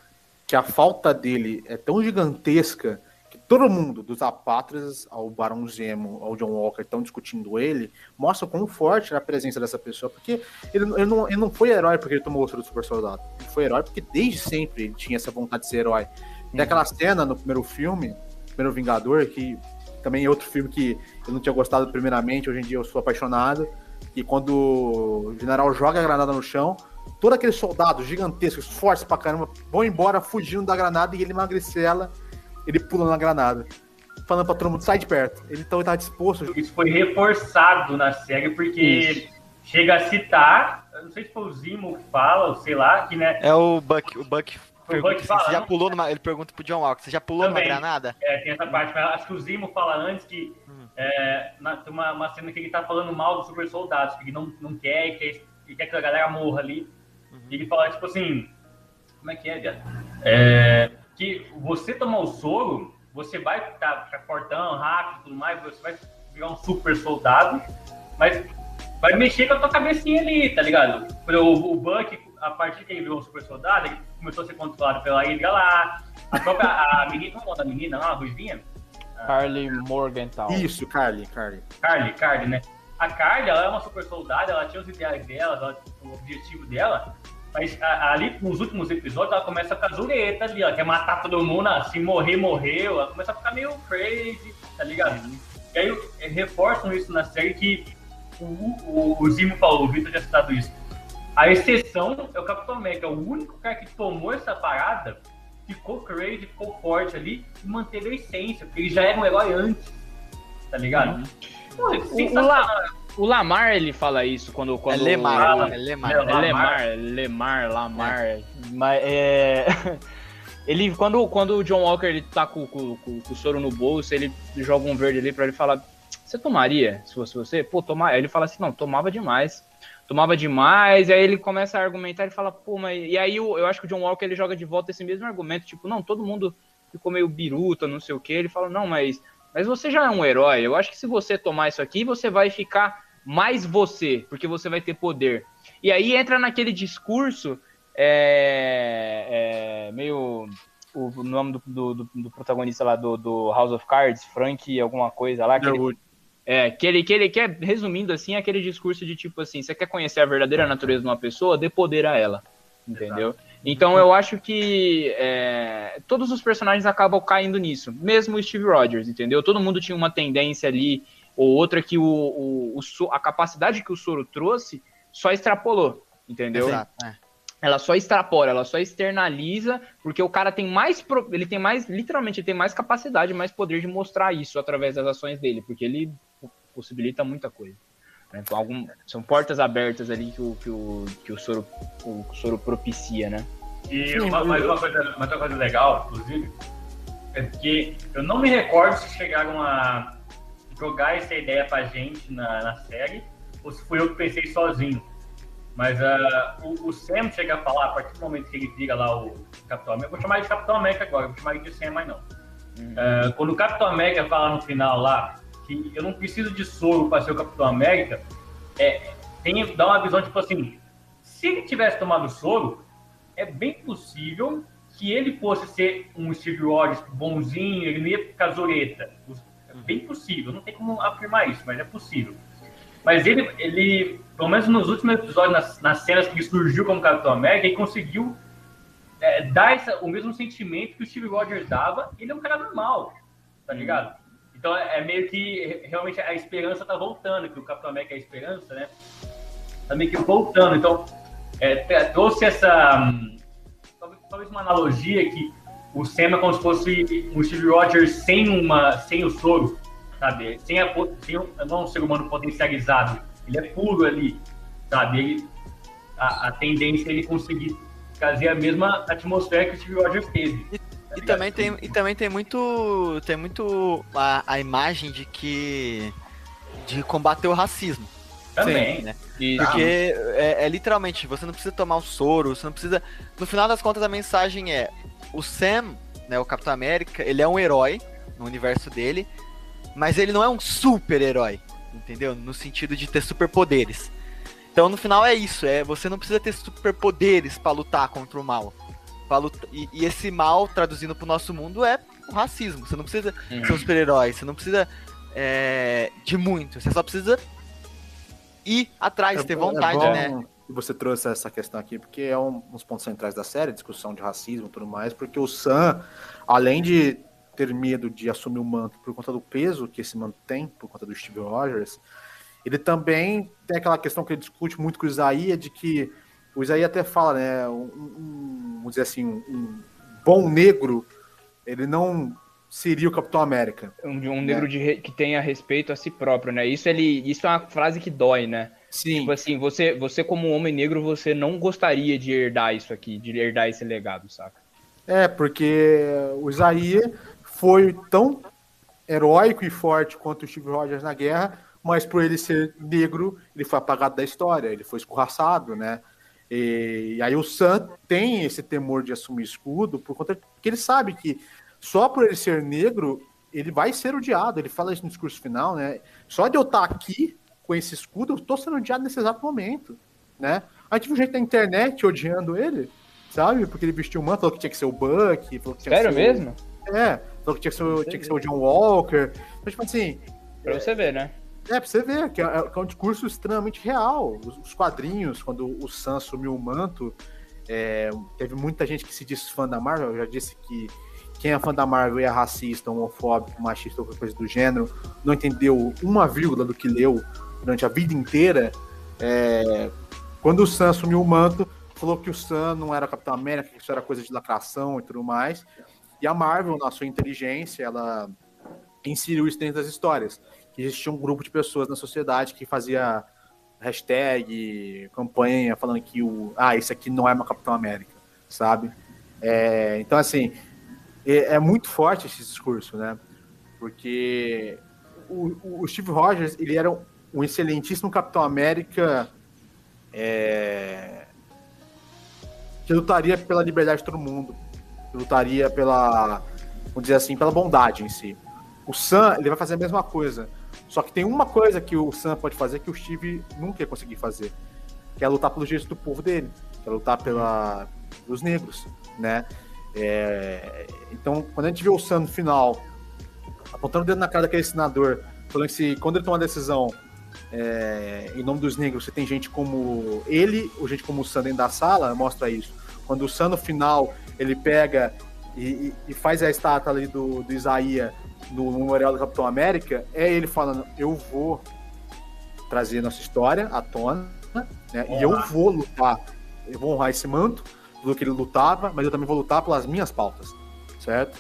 que a falta dele é tão gigantesca todo mundo, dos apátridas ao Barão Zemo, ao John Walker, estão discutindo ele, mostra quão forte é a presença dessa pessoa, porque ele, ele, não, ele não foi herói porque ele tomou o soro do super soldado, ele foi herói porque desde sempre ele tinha essa vontade de ser herói. Tem aquela cena no primeiro filme, primeiro Vingador, que também é outro filme que eu não tinha gostado primeiramente, hoje em dia eu sou apaixonado, e quando o general joga a granada no chão, todos aqueles soldados gigantescos, fortes pra caramba, vão embora fugindo da granada e ele emagrece ela, ele pula na granada. Falando pra todo mundo, sai de perto. Ele então tá disposto. Isso foi reforçado na série, porque Isso. chega a citar, eu não sei se foi o Zimo que fala, ou sei lá, que né, É o Buck, o Buck O pergunta Buck assim, fala, você já pulou numa. Ele pergunta pro John Walker, você já pulou Também. numa granada? é, tem essa parte, mas acho que o Zimo fala antes que Hum. é, na- tem uma, uma cena que ele tá falando mal dos super soldados, que ele não, não quer, e quer, e quer que a galera morra ali. E ele fala, tipo assim, como é que é, viado? É, que você tomar o soro, você vai ficar, ficar fortão, rápido e tudo mais, você vai virar um super soldado, mas vai mexer com a tua cabecinha ali, tá ligado? O, o Buck, a partir que ele virou um super soldado, ele começou a ser controlado pela Hydra lá, a própria a menina, como é o nome da menina lá, a Ruivinha? Carly Morgenthau. Isso, Carly, Carly. Carly, Carly, né? A Carly, ela é uma super soldada, ela tinha os ideais dela, ela- o objetivo dela, mas a- ali nos últimos episódios ela começa a ficar zureta ali, ela quer matar todo mundo, se morrer, morreu, ela começa a ficar meio crazy, tá ligado? E aí eh, reforçam isso na série que o, o, o Zimo falou, o Victor já citado isso. A exceção é o Capitão América, o único cara que tomou essa parada, ficou crazy, ficou forte ali e manteve a essência, porque ele já era um herói antes, tá ligado? Pô, é O, o. La- o Lamar, ele fala isso quando... quando É Lemar, fala- é Lemar. É Lemar, Lemar, Lamar. Mas é. Ele, quando, quando o John Walker ele tá com, com- com- com o soro no bolso, ele joga um verde ali pra ele falar: Você tomaria se fosse você? Pô, tomar. Aí ele fala assim: Não, tomava demais. Tomava demais. E aí ele começa a argumentar e fala: Pô, mas. E aí eu, eu acho que o John Walker ele joga de volta esse mesmo argumento: Tipo, não, todo mundo ficou meio biruta, não sei o que. Ele fala: Não, mas. Mas você já é um herói. Eu acho que se você tomar isso aqui, você vai ficar mais você, porque você vai ter poder. E aí entra naquele discurso é, é, meio o nome do, do, do- do protagonista lá do, House of Cards, Frank alguma coisa lá, que ele, é, que ele, que ele quer, resumindo assim, é aquele discurso de tipo assim, você quer conhecer a verdadeira natureza de uma pessoa, dê poder a ela, entendeu? Então eu acho que é, todos os personagens acabam caindo nisso, mesmo o Steve Rogers, entendeu? Todo mundo tinha uma tendência ali ou outra que o, o, o a capacidade que o Soro trouxe só extrapolou, entendeu? Exato, é. Ela só extrapola, ela só externaliza, porque o cara tem mais, pro- ele tem mais, literalmente, ele tem mais capacidade, mais poder de mostrar isso através das ações dele, porque ele possibilita muita coisa. né? Então, algum- são portas abertas ali que o, que o, que o, Soro, o Soro propicia, né? E uma, mais uma coisa, uma outra coisa legal, inclusive, é que eu não me recordo se chegaram a jogar essa ideia pra gente na, na série, ou se fui eu que pensei sozinho. Mas ah, o, o Sam chega a falar, a partir do momento que ele vira lá o Capitão América, vou chamar ele de Capitão América agora, vou chamar ele de Sam, mas não. Ah, quando o Capitão América fala no final lá que eu não preciso de soro para ser o Capitão América, é, tem, dá uma visão tipo assim: se ele tivesse tomado soro, é bem possível que ele fosse ser um Steve Rogers bonzinho, ele não ia ficar zoreta. É bem possível, não tem como afirmar isso, mas é possível. Mas ele, ele pelo menos nos últimos episódios, nas, nas cenas que ele surgiu como Capitão América, ele conseguiu é, dar essa- o mesmo sentimento que o Steve Rogers dava. Ele é um cara normal, tá ligado? Então é, é meio que realmente a esperança tá voltando, que o Capitão América é a esperança, né? Tá meio que voltando. Então é, tra- trouxe essa. hum, talvez, talvez uma analogia que o Sam é como se fosse um Steve Rogers sem, uma, sem o soro, sabe? Sem, a, sem um, não um ser humano potencializado. Ele é puro ali, sabe? Ele, a, a tendência é ele conseguir trazer a mesma atmosfera que o Steve Rogers teve. E também tem, e também tem muito. Tem muito a, a imagem de que. de combater o racismo. Também. né? Isso. Porque é, é literalmente, você não precisa tomar o soro, você não precisa. No final das contas, a mensagem é: o Sam, né, o Capitão América, ele é um herói no universo dele, mas ele não é um super-herói, entendeu? No sentido de ter superpoderes. Então, no final, é isso: é você não precisa ter superpoderes pra lutar contra o mal. Lutar- e, e esse mal, traduzindo pro nosso mundo, é o racismo. Você não precisa Uhum. ser um super-herói, você não precisa é, de muito, você só precisa ir atrás, ter bom- vontade, bom né? Que você trouxe essa questão aqui, porque é um dos pontos centrais da série, discussão de racismo e tudo mais, porque o Sam, além de ter medo de assumir o manto por conta do peso que esse manto tem, por conta do Steve Rogers, ele também tem aquela questão que ele discute muito com o Isaías, de que o Isaías até fala, né, um, um- vamos dizer assim, um, um bom negro, ele não seria o Capitão América. Um, de um negro de re- que tenha respeito a si próprio, né? Isso, ele, isso é uma frase que dói, né? Sim, Tipo assim, você, você como homem negro, você não gostaria de herdar isso aqui, de herdar esse legado, saca? É, porque o Isaías foi tão heróico e forte quanto o Steve Rogers na guerra, mas por ele ser negro, ele foi apagado da história, ele foi escorraçado, né? E, e aí o Sam tem esse temor de assumir escudo por conta que ele sabe que só por ele ser negro, ele vai ser odiado. Ele fala isso no discurso final, né? Só de eu estar aqui com esse escudo, eu tô sendo odiado nesse exato momento, né? A gente viu gente na internet odiando ele, sabe? Porque ele vestiu o manto, falou que tinha que ser o Buck, falou que tinha Sério que ser o- mesmo? é, falou que tinha que ser, o- tinha que ser o John Walker. Então, tipo assim, Pra você ver, né? é pra você ver que é, que é um discurso extremamente real. Os, os quadrinhos, quando o Sam assumiu o manto, é, teve muita gente que se diz fã da Marvel. Eu já disse que quem é fã da Marvel e é racista, homofóbico, machista ou qualquer coisa do gênero, não entendeu uma vírgula do que leu durante a vida inteira. É, quando o Sam assumiu o manto, falou que o Sam não era Capitão América, que isso era coisa de lacração e tudo mais. E a Marvel, na sua inteligência, ela inseriu isso dentro das histórias. Que existia um grupo de pessoas na sociedade que fazia hashtag, campanha, falando que o. Ah, esse aqui não é meu Capitão América, sabe? É, então, assim, é, é muito forte esse discurso, né? Porque o, o Steve Rogers, ele era um, excelentíssimo Capitão América é, que lutaria pela liberdade de todo mundo, que lutaria pela, vamos dizer assim, pela bondade em si. O Sam, ele vai fazer a mesma coisa. Só que tem uma coisa que o Sam pode fazer que o Steve nunca ia conseguir fazer, que é lutar pelos direitos do povo dele, que é lutar pela, pelos negros, né? É, então, quando a gente vê o Sam no final, apontando o dedo na cara daquele senador, falando que se, quando ele toma uma decisão é, em nome dos negros, você tem gente como ele, ou gente como o Sam dentro da sala, mostra isso. Quando o Sam no final, ele pega e, e- faz a estátua ali do, do Isaías no Memorial do Capitão América, é ele falando, eu vou trazer nossa história à tona, né, e eu vou lutar, eu vou honrar esse manto, do que ele lutava, mas eu também vou lutar pelas minhas pautas, certo?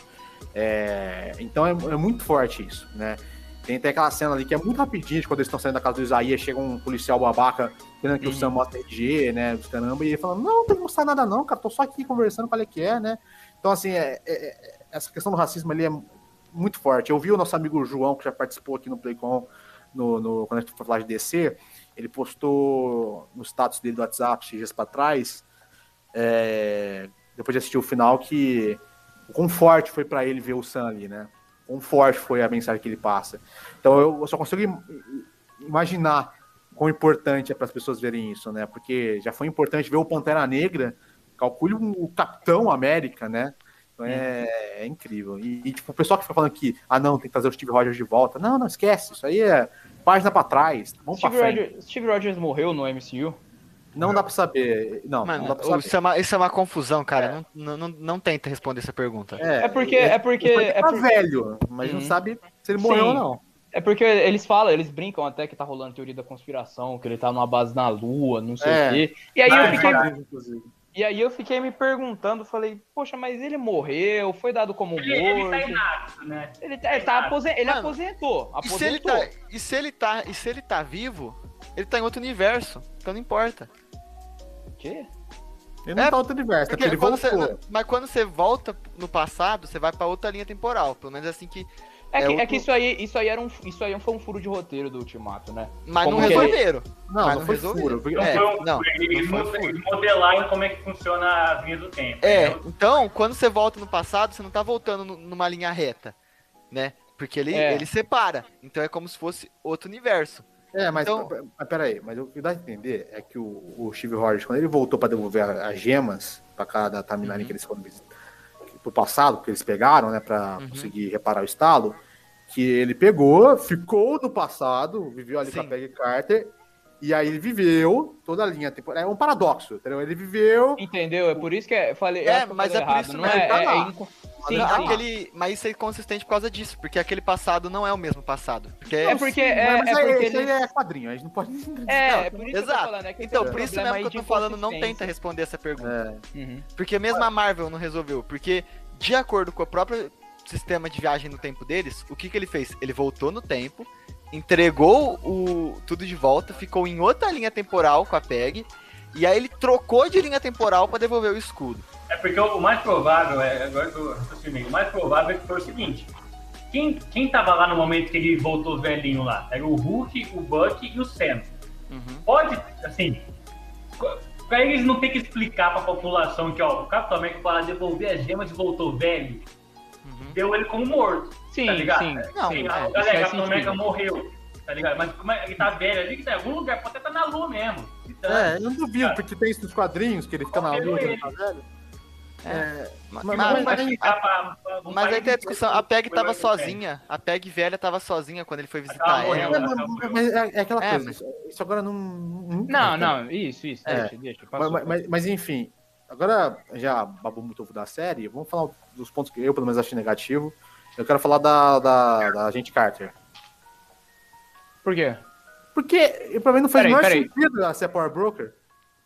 É, então é, é muito forte isso, né? Tem até aquela cena ali que é muito rapidinho, de quando eles estão saindo da casa do Isaías, chega um policial babaca, querendo que o Sam mostre RG, né, dos caramba, e ele falando, não, não tem que mostrar nada não, cara, tô só aqui conversando com ele que é, né? Então, assim, é- é- é- essa questão do racismo ali é muito forte. Eu vi o nosso amigo João, que já participou aqui no Playcom, no, no, quando a gente foi falar de DC, ele postou no status dele do WhatsApp, dias pra trás, é, depois de assistir o final, que o quão forte foi pra ele ver o Sam ali, né? Quão forte foi a mensagem que ele passa. Então eu, só consigo im- imaginar quão importante é para as pessoas verem isso, né? Porque já foi importante ver o Pantera Negra, calcule o Capitão América, né? Então é, é incrível. E, e, tipo, o pessoal que fica falando que, ah, não, tem que trazer o Steve Rogers de volta. Não, não, esquece. Isso aí é página pra trás. Vamos pra Steve frente. Rogers, Steve Rogers morreu no MCU? Não dá pra saber. Não, não Mano, dá pra saber. isso é, uma, isso é uma confusão, cara. Não, não, não, não tenta responder essa pergunta. É porque. É porque. Ele É, tá por- velho, mas não Uhum. sabe se ele morreu Sim. ou não. é porque eles falam, eles brincam até que tá rolando teoria da conspiração, que ele tá numa base na Lua, não sei É. o quê. E aí, Ah, eu fiquei, é, inclusive. e aí eu fiquei me perguntando, falei, poxa, mas ele morreu, foi dado como Ele, ele tá morto. inapto, né? Ele, tá- ele tá aposen- ele Mano, aposentou. E se, ele Aposentou. tá, e, se ele tá, e se ele tá vivo, ele tá em outro universo. Então não importa. Quê? Ele não É, tá outro universo, é Porque porque ele quando voltou. você- mas quando você volta no passado, você vai pra outra linha temporal. Pelo menos é assim que. É, É que, é outro- que isso aí, isso aí era um, isso aí foi um furo de roteiro do Ultimato, né? Mas Como não ele- resolveram. Não, mas não não foi resolveu. furo. É, foi um- não, eles, não eles modelaram como é que funciona as linhas do tempo. É, entendeu? então, quando você volta no passado, você não tá voltando nu- numa linha reta, né? Porque ele, É. ele separa. Então é como se fosse outro universo. É, mas, Então- peraí, mas o que dá a entender é que o, o Steve Rogers, quando ele voltou pra devolver as gemas pra cada timeline Uhum. que eles foram pro passado, que eles pegaram, né, pra Uhum. conseguir reparar o estalo, que ele pegou, ficou no passado, viveu ali com a Sim. Peggy Carter, e aí ele viveu toda a linha temporal. É um paradoxo, entendeu? Ele viveu. Entendeu? É por isso que eu falei. É, eu mas falei é por errado, isso não é, tá é- é lá. inco- Sim, sim, tá sim. Aquele, mas isso é consistente por causa disso, porque aquele passado não é o mesmo passado. Porque É porque é, mas é aí, porque aí ele... é quadrinho, a gente não pode. É, é por isso que eu tô Exato. falando. É que Então, por isso mesmo que eu tô de falando, não tenta responder essa pergunta. É. Uhum. Porque mesmo a Marvel não resolveu. Porque, de acordo com o próprio sistema de viagem no tempo deles, o que, que ele fez? Ele voltou no tempo, entregou o tudo de volta, ficou em outra linha temporal com a PEG, e aí ele trocou de linha temporal pra devolver o escudo. É porque o mais provável, é, agora que eu raciocinei, o mais provável é que foi o seguinte. Quem, quem tava lá no momento que ele voltou velhinho lá? Era o Hulk, o Buck e o Sam. Uhum. Pode, assim, pra eles não ter que explicar pra população que, ó, o Capitão América para devolver as gemas e voltou velho, Uhum. deu ele como morto, Sim, tá ligado? sim. Não, Sim, é, a isso galera, América sentido. morreu, tá ligado? Mas como é, ele tá velho ali, que tá em algum lugar, pode até estar na lua mesmo. Então, É, eu não duvido, porque tem isso nos quadrinhos, que ele fica na lua, ele tá velho. É, Mas, Mas- mas- mas- mas aí tem a discussão, a PEG tava sozinha, a PEG velha tava sozinha quando ele foi visitar ela. morrendo. É, mas, mas é, é aquela É, coisa, mas- isso, agora não. Não, Não, não, isso, isso, É. deixa, deixa. Mas, mas- mas- mas, enfim, agora já babou muito ovo da série, vamos falar dos pontos que eu, pelo menos, achei negativo. Eu quero falar da, da, da agente Carter. Por quê? Porque, pra mim, não faz Peraí, o menor peraí. sentido ela ser Power Broker.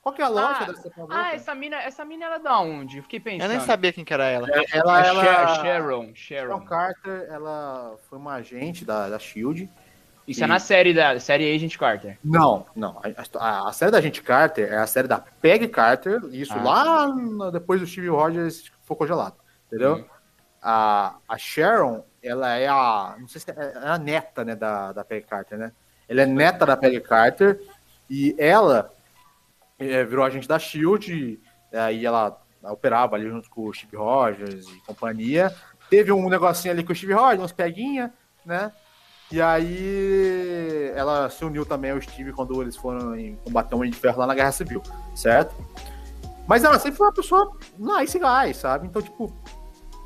Qual que é a lógica Ah, ser Power Broker? Ah, essa mina, essa mina ela é da onde? Eu fiquei pensando. Eu nem sabia quem que era ela. ela, É ela, Sha- Sharon, Sharon. Carter, ela foi uma agente da, da SHIELD. Isso é na série da série Agent Carter. Não, não. A, a- a série da Agente Carter é a série da Peg Carter, isso Ah. lá no- depois do Steve Rogers ficou congelado, entendeu? A, a Sharon, ela é a. Não sei se é, é a neta né, da, da Peg Carter, né? Ela é neta da Peg Carter e ela é, virou agente da Shield, aí ela operava ali junto com o Steve Rogers e companhia. Teve um negocinho ali com o Steve Rogers, uns peguinha, né? E aí ela se uniu também ao Steve quando eles foram em combater o Homem de Ferro lá na Guerra Civil, certo? Mas ela sempre foi uma pessoa nice guy, sabe? Então, tipo,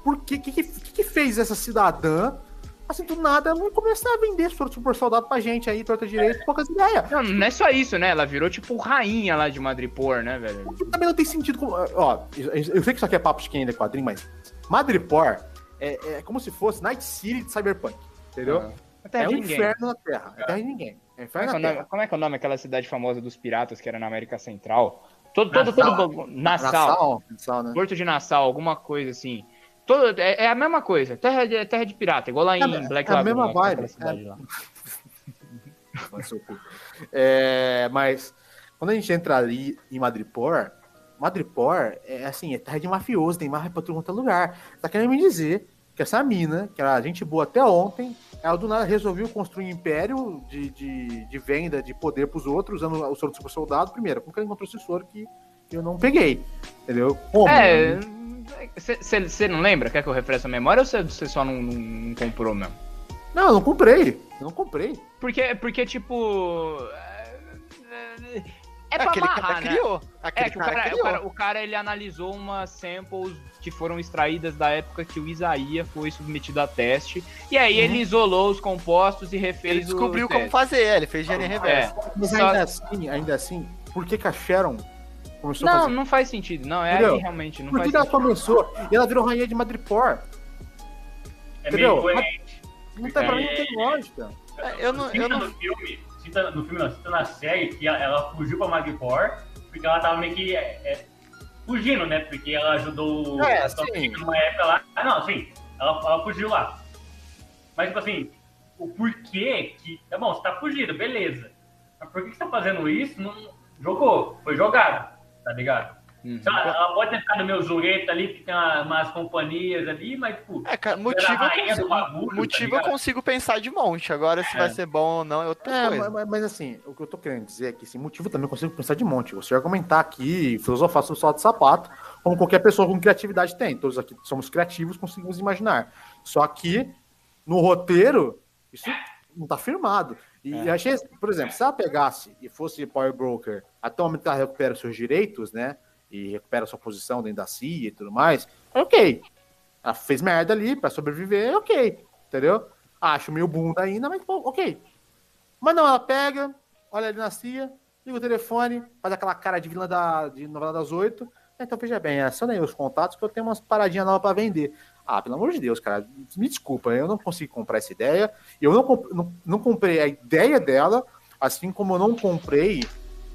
por que que, que, que fez essa cidadã, assim, do nada, ela começar a vender super soldado pra gente aí, torta direito, poucas ideias. Não, não é só isso, né? Ela virou tipo rainha lá de Madripoor, né, velho? Também não tem sentido. com- Ó, eu sei que isso aqui é papo de quem ainda é quadrinho, mas Madripoor é, é como se fosse Night City de Cyberpunk, entendeu? A terra É de um ninguém. inferno na Terra. É terra de ninguém. É Como é, inferno que é na nome, Terra. como é que é o nome daquela cidade famosa dos piratas que era na América Central? Todo, todo, Nassau. todo. Nassau. Nassau, Nassau, né? Porto de Nassau, alguma coisa assim. Todo, é, é a mesma coisa. Terra de, terra de pirata, igual lá em É, Black é a mesma é aquela vibe, cu. É, mas quando a gente entra ali em Madripoor, Madripoor é assim, é terra de mafioso, tem máfia pra todo quanto é lugar. Tá querendo me dizer que essa mina, que era gente boa até ontem, ela do nada resolveu construir um império de, de, de venda de poder pros outros, usando o soro do super soldado. Primeiro, como que ela encontrou esse soro que eu não peguei? Entendeu? Como? É. Você não lembra? Quer que eu refresque a memória ou você só não, não- não comprou mesmo? Não, eu não comprei. Eu não comprei. Porque, porque tipo. É, é pra aquele amarrar, cara né? criou. Aquele É que o cara, cara, o, criou. cara, o cara, ele analisou umas samples que foram extraídas da época que o Isaías foi submetido a teste. E aí ele isolou os compostos e refez Ele descobriu o como teste. fazer, é, ele fez gênio reverso. Mas Só- ainda assim, ainda assim, por que que a Sharon começou a Não, fazer? não faz sentido. Não, é aí realmente não Por faz que, que ela começou? E ela virou rainha de Madripoor. É Entendeu? meio coerente. Não tem, pra mim não tem lógica. É, Eu não, eu Cita não, no filme, cita no filme não, cita na série que ela, ela fugiu pra Madripoor porque ela tava meio que é, é, fugindo, né? Porque ela ajudou É, a sim. numa época lá. Ah, não, sim, ela, ela fugiu lá. Mas, tipo assim, o porquê que. Tá bom, você tá fugindo, beleza. Mas por que que você tá fazendo isso? Não, jogou, foi jogado, tá ligado? Uhum. Sei lá, Ela pode ter ficado meio zureta ali, que tem uma- umas companhias ali, mas, tipo, É, cara, motivo, eu consigo, tá motivo eu ligado? consigo pensar de monte. Agora, se É. vai ser bom ou não é outra É, coisa. mas, mas, assim, o que eu tô querendo dizer é que esse motivo também eu consigo pensar de monte. Você argumentar aqui, filosofar sobre o salto de sapato, como qualquer pessoa com criatividade tem. Todos aqui somos criativos, conseguimos imaginar. Só que no roteiro, isso não tá firmado. E É. achei, por exemplo, se ela pegasse e fosse Power Broker, até o momento que ela recupera seus direitos, né? E recupera sua posição dentro da CIA e tudo mais, ok. Ela fez merda ali pra sobreviver, ok. Entendeu? Acho meio bunda ainda, mas pô, ok. Mas não, ela pega, olha ali na CIA, liga o telefone, faz aquela cara de vilã da, de novela das oito. Então, veja bem, aciona aí os contatos que eu tenho umas paradinhas novas pra vender. Ah, pelo amor de Deus, cara, me desculpa, eu não consegui comprar essa ideia. Eu não, comp- não, não comprei a ideia dela, assim como eu não comprei.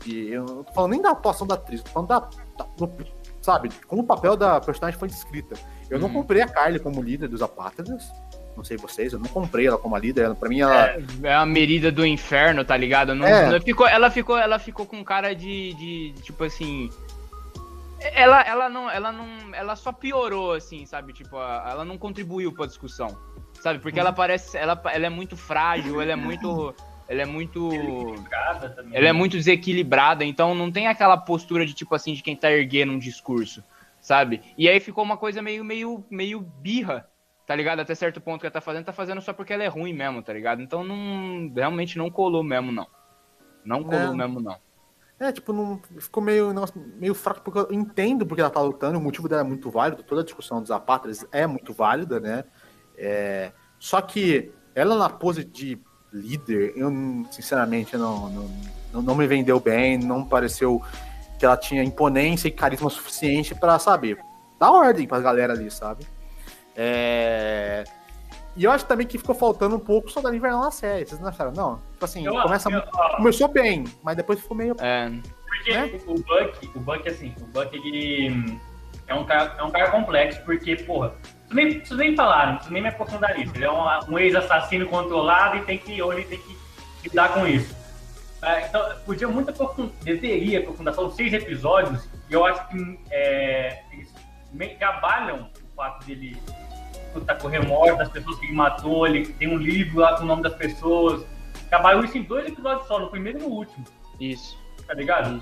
E eu não tô falando nem da atuação da atriz, tô falando da. da- do- sabe, como o papel da personagem foi descrita. Eu não Uhum. comprei a Carly como líder dos apátridas. Não sei vocês, eu não comprei ela como a líder. Ela, pra mim, ela. É a merida do inferno, tá ligado? Não, É. ficou, ela, ficou, ela ficou com cara de, de, tipo assim. Ela, ela não, ela não, ela só piorou, assim, sabe? Tipo, a- ela não contribuiu pra discussão, sabe? Porque ela parece, ela, ela é muito frágil, ela é muito, ela é muito, ela é muito desequilibrada, então não tem aquela postura de tipo assim de quem tá erguendo um discurso, sabe? E aí ficou uma coisa meio, meio, meio birra, tá ligado? Até certo ponto que ela tá fazendo, tá fazendo só porque ela é ruim mesmo, tá ligado? Então não, realmente não colou mesmo, não. Não colou Não. mesmo, não. É, tipo, não, ficou meio, negócio meio fraco, porque eu entendo porque ela tá lutando, o motivo dela é muito válido, toda a discussão dos apátridas é muito válida, né? É, só que ela na pose de líder, eu sinceramente não, não, não, me vendeu bem, não pareceu que ela tinha imponência e carisma suficiente pra, sabe, dar ordem pra galera ali, sabe? É, E eu acho também que ficou faltando um pouco Soldado Invernal na série, vocês não acharam? Não, tipo assim, Eu- começa, eu- ó, começou bem, mas depois ficou meio É, Porque né? o Buck, o Buck, assim, o Buck, ele é um cara, é um cara complexo, porque, porra, vocês nem, vocês nem falaram, vocês nem me aprofundar nisso. Ele é um, um ex-assassino controlado e tem que, hoje tem que lidar com isso. É, então, podia muito aprofundar, deveria aprofundar, são seis episódios, e eu acho que é, eles meio que trabalham o fato dele tá com remorso das pessoas que ele matou, ele tem um livro lá com o nome das pessoas. Trabalham isso em dois episódios só, no primeiro e no último isso. tá ligado?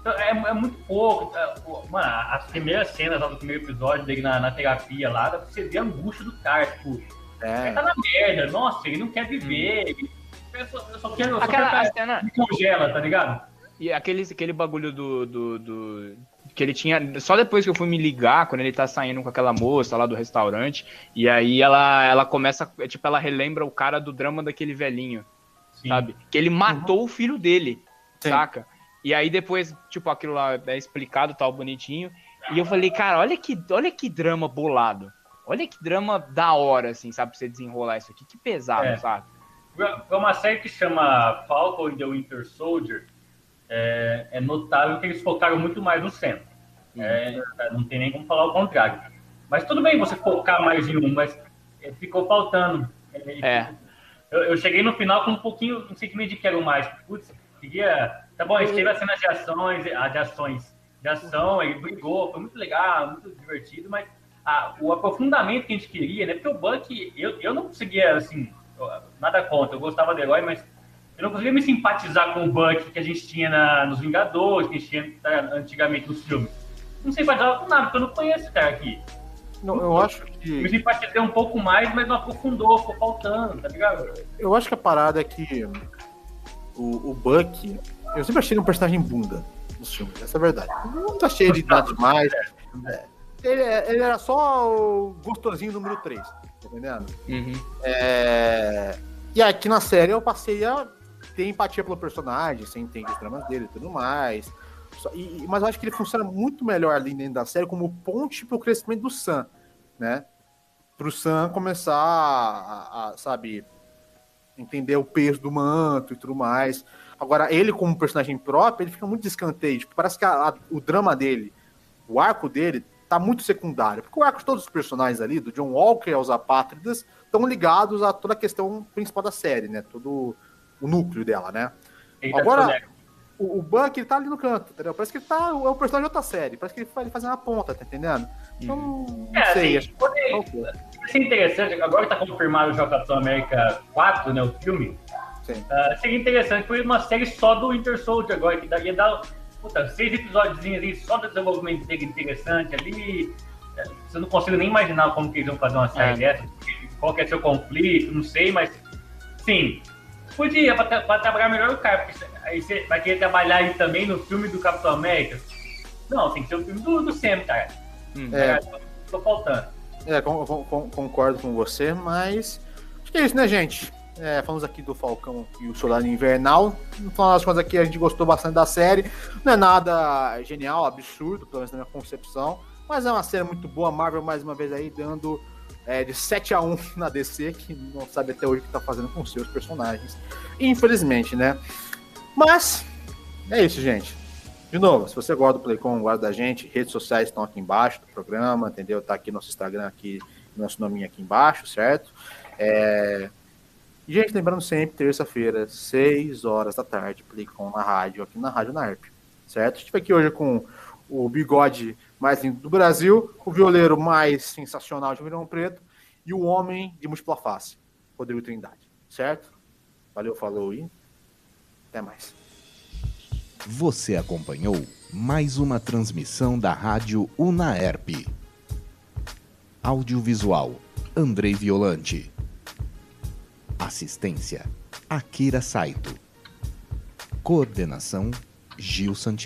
Então, é, é muito pouco. tá? Pô, Mano, as primeiras cenas lá do primeiro episódio dele na, na terapia lá, dá pra você ver a angústia do cara, tipo, É. ele tá na merda, nossa, ele não quer viver. ele- Eu só, eu só quero. Eu só Aquela quero que cena, me congela, tá ligado? E aquele, aquele bagulho do, do, do- Que ele tinha. Só depois que eu fui me ligar, quando ele tá saindo com aquela moça lá do restaurante. E aí ela, ela começa. é, Tipo, ela relembra o cara do drama daquele velhinho, Sim. sabe? Que ele matou o filho dele, Sim. saca? E aí depois, tipo, aquilo lá é explicado, tal, bonitinho. E eu falei, cara, olha que, olha que drama bolado. Olha que drama da hora, assim, sabe? Pra você desenrolar isso aqui. Que pesado, É. sabe? Pra uma série que chama Falcon and the Winter Soldier, é, é notável que eles focaram muito mais no centro. É, não tem nem como falar o contrário. Mas tudo bem você focar mais em um, mas é, ficou faltando. É. Eu, eu cheguei no final com um pouquinho, um sentimento de quero mais. Putz, queria. Tá bom, a gente teve as cenas de ações, de ações, de ação, ele brigou, foi muito legal, muito divertido, mas a- o aprofundamento que a gente queria, né? Porque o Buck, eu, eu não conseguia, assim, nada contra, eu gostava do herói, mas eu não conseguia me simpatizar com o Buck que a gente tinha na- nos Vingadores, que a gente tinha tá, antigamente nos filmes. Não simpatizava com nada, porque eu não conheço esse cara aqui. Não, eu acho Me que. simpatizei um pouco mais, mas não aprofundou, ficou faltando, tá ligado? Eu acho que a parada é que o, o Buck. Eu sempre achei ele um personagem bunda nos filmes, essa é a verdade. Eu nunca achei ele nada demais. É, Ele, ele era só o gostosinho número 3, tá entendendo? Uhum. É, E aqui na série eu passei a ter empatia pelo personagem, você entende os dramas dele e tudo mais. E- mas eu acho que ele funciona muito melhor ali dentro da série como ponte pro crescimento do Sam, né? Pro Sam começar a, a, sabe, entender o peso do manto e tudo mais. Agora, ele como personagem próprio, ele fica muito descanteio. Tipo, parece que a- a- o drama dele, o arco dele, tá muito secundário. Porque o arco de todos os personagens ali, do John Walker aos Apátridas, estão ligados a toda a questão principal da série, né? Todo o núcleo dela, né? Ele tá Agora- desconectado. o, o Buck ele tá ali no canto, entendeu? Parece que ele tá. É o personagem de outra série. Parece que ele faz, ele faz uma ponta, tá entendendo? Então, não É, sei. assim, Ok. seria interessante, agora que tá confirmado o Capitão América 4, né, o filme, ah, seria interessante foi uma série só do Winter Soldier agora, que daria dar, puta, seis episódios ali, só do desenvolvimento dele interessante ali, É, você não consigo nem imaginar como que eles vão fazer uma série É. dessa, qual que é seu conflito, não sei, mas, sim, podia, pra, pra trabalhar melhor o cara, porque aí você vai querer trabalhar aí também no filme do Capitão América, não, tem que ser o filme do, do Sam, cara, Hum. É. Cara, tô, tô faltando. É, con- con- concordo com você, mas. Acho que é isso, né, gente? É, falamos aqui do Falcão e o Soldado Invernal. No final das contas, aqui a gente gostou bastante da série. Não é nada genial, absurdo, pelo menos na minha concepção. Mas é uma série muito boa. Marvel, mais uma vez, aí dando é, de 7 a 1 na DC, que não sabe até hoje o que tá fazendo com seus personagens. Infelizmente, né? Mas é isso, gente. De novo, se você gosta do Playcom, gosta da gente, redes sociais estão aqui embaixo do programa, entendeu? Tá aqui nosso Instagram, aqui, nosso nominho aqui embaixo, certo? É... E, gente, lembrando sempre, terça-feira, 6 horas da tarde, Playcom na rádio, aqui na Rádio NARP, certo? Estive aqui hoje com o bigode mais lindo do Brasil, o violeiro mais sensacional de Ribeirão Preto e o homem de múltipla face, Rodrigo Trindade, certo? Valeu, falou e até mais. Você acompanhou mais uma transmissão da Rádio Unaerp. Audiovisual Andrei Violante. Assistência Akira Saito. Coordenação Gil Santiago.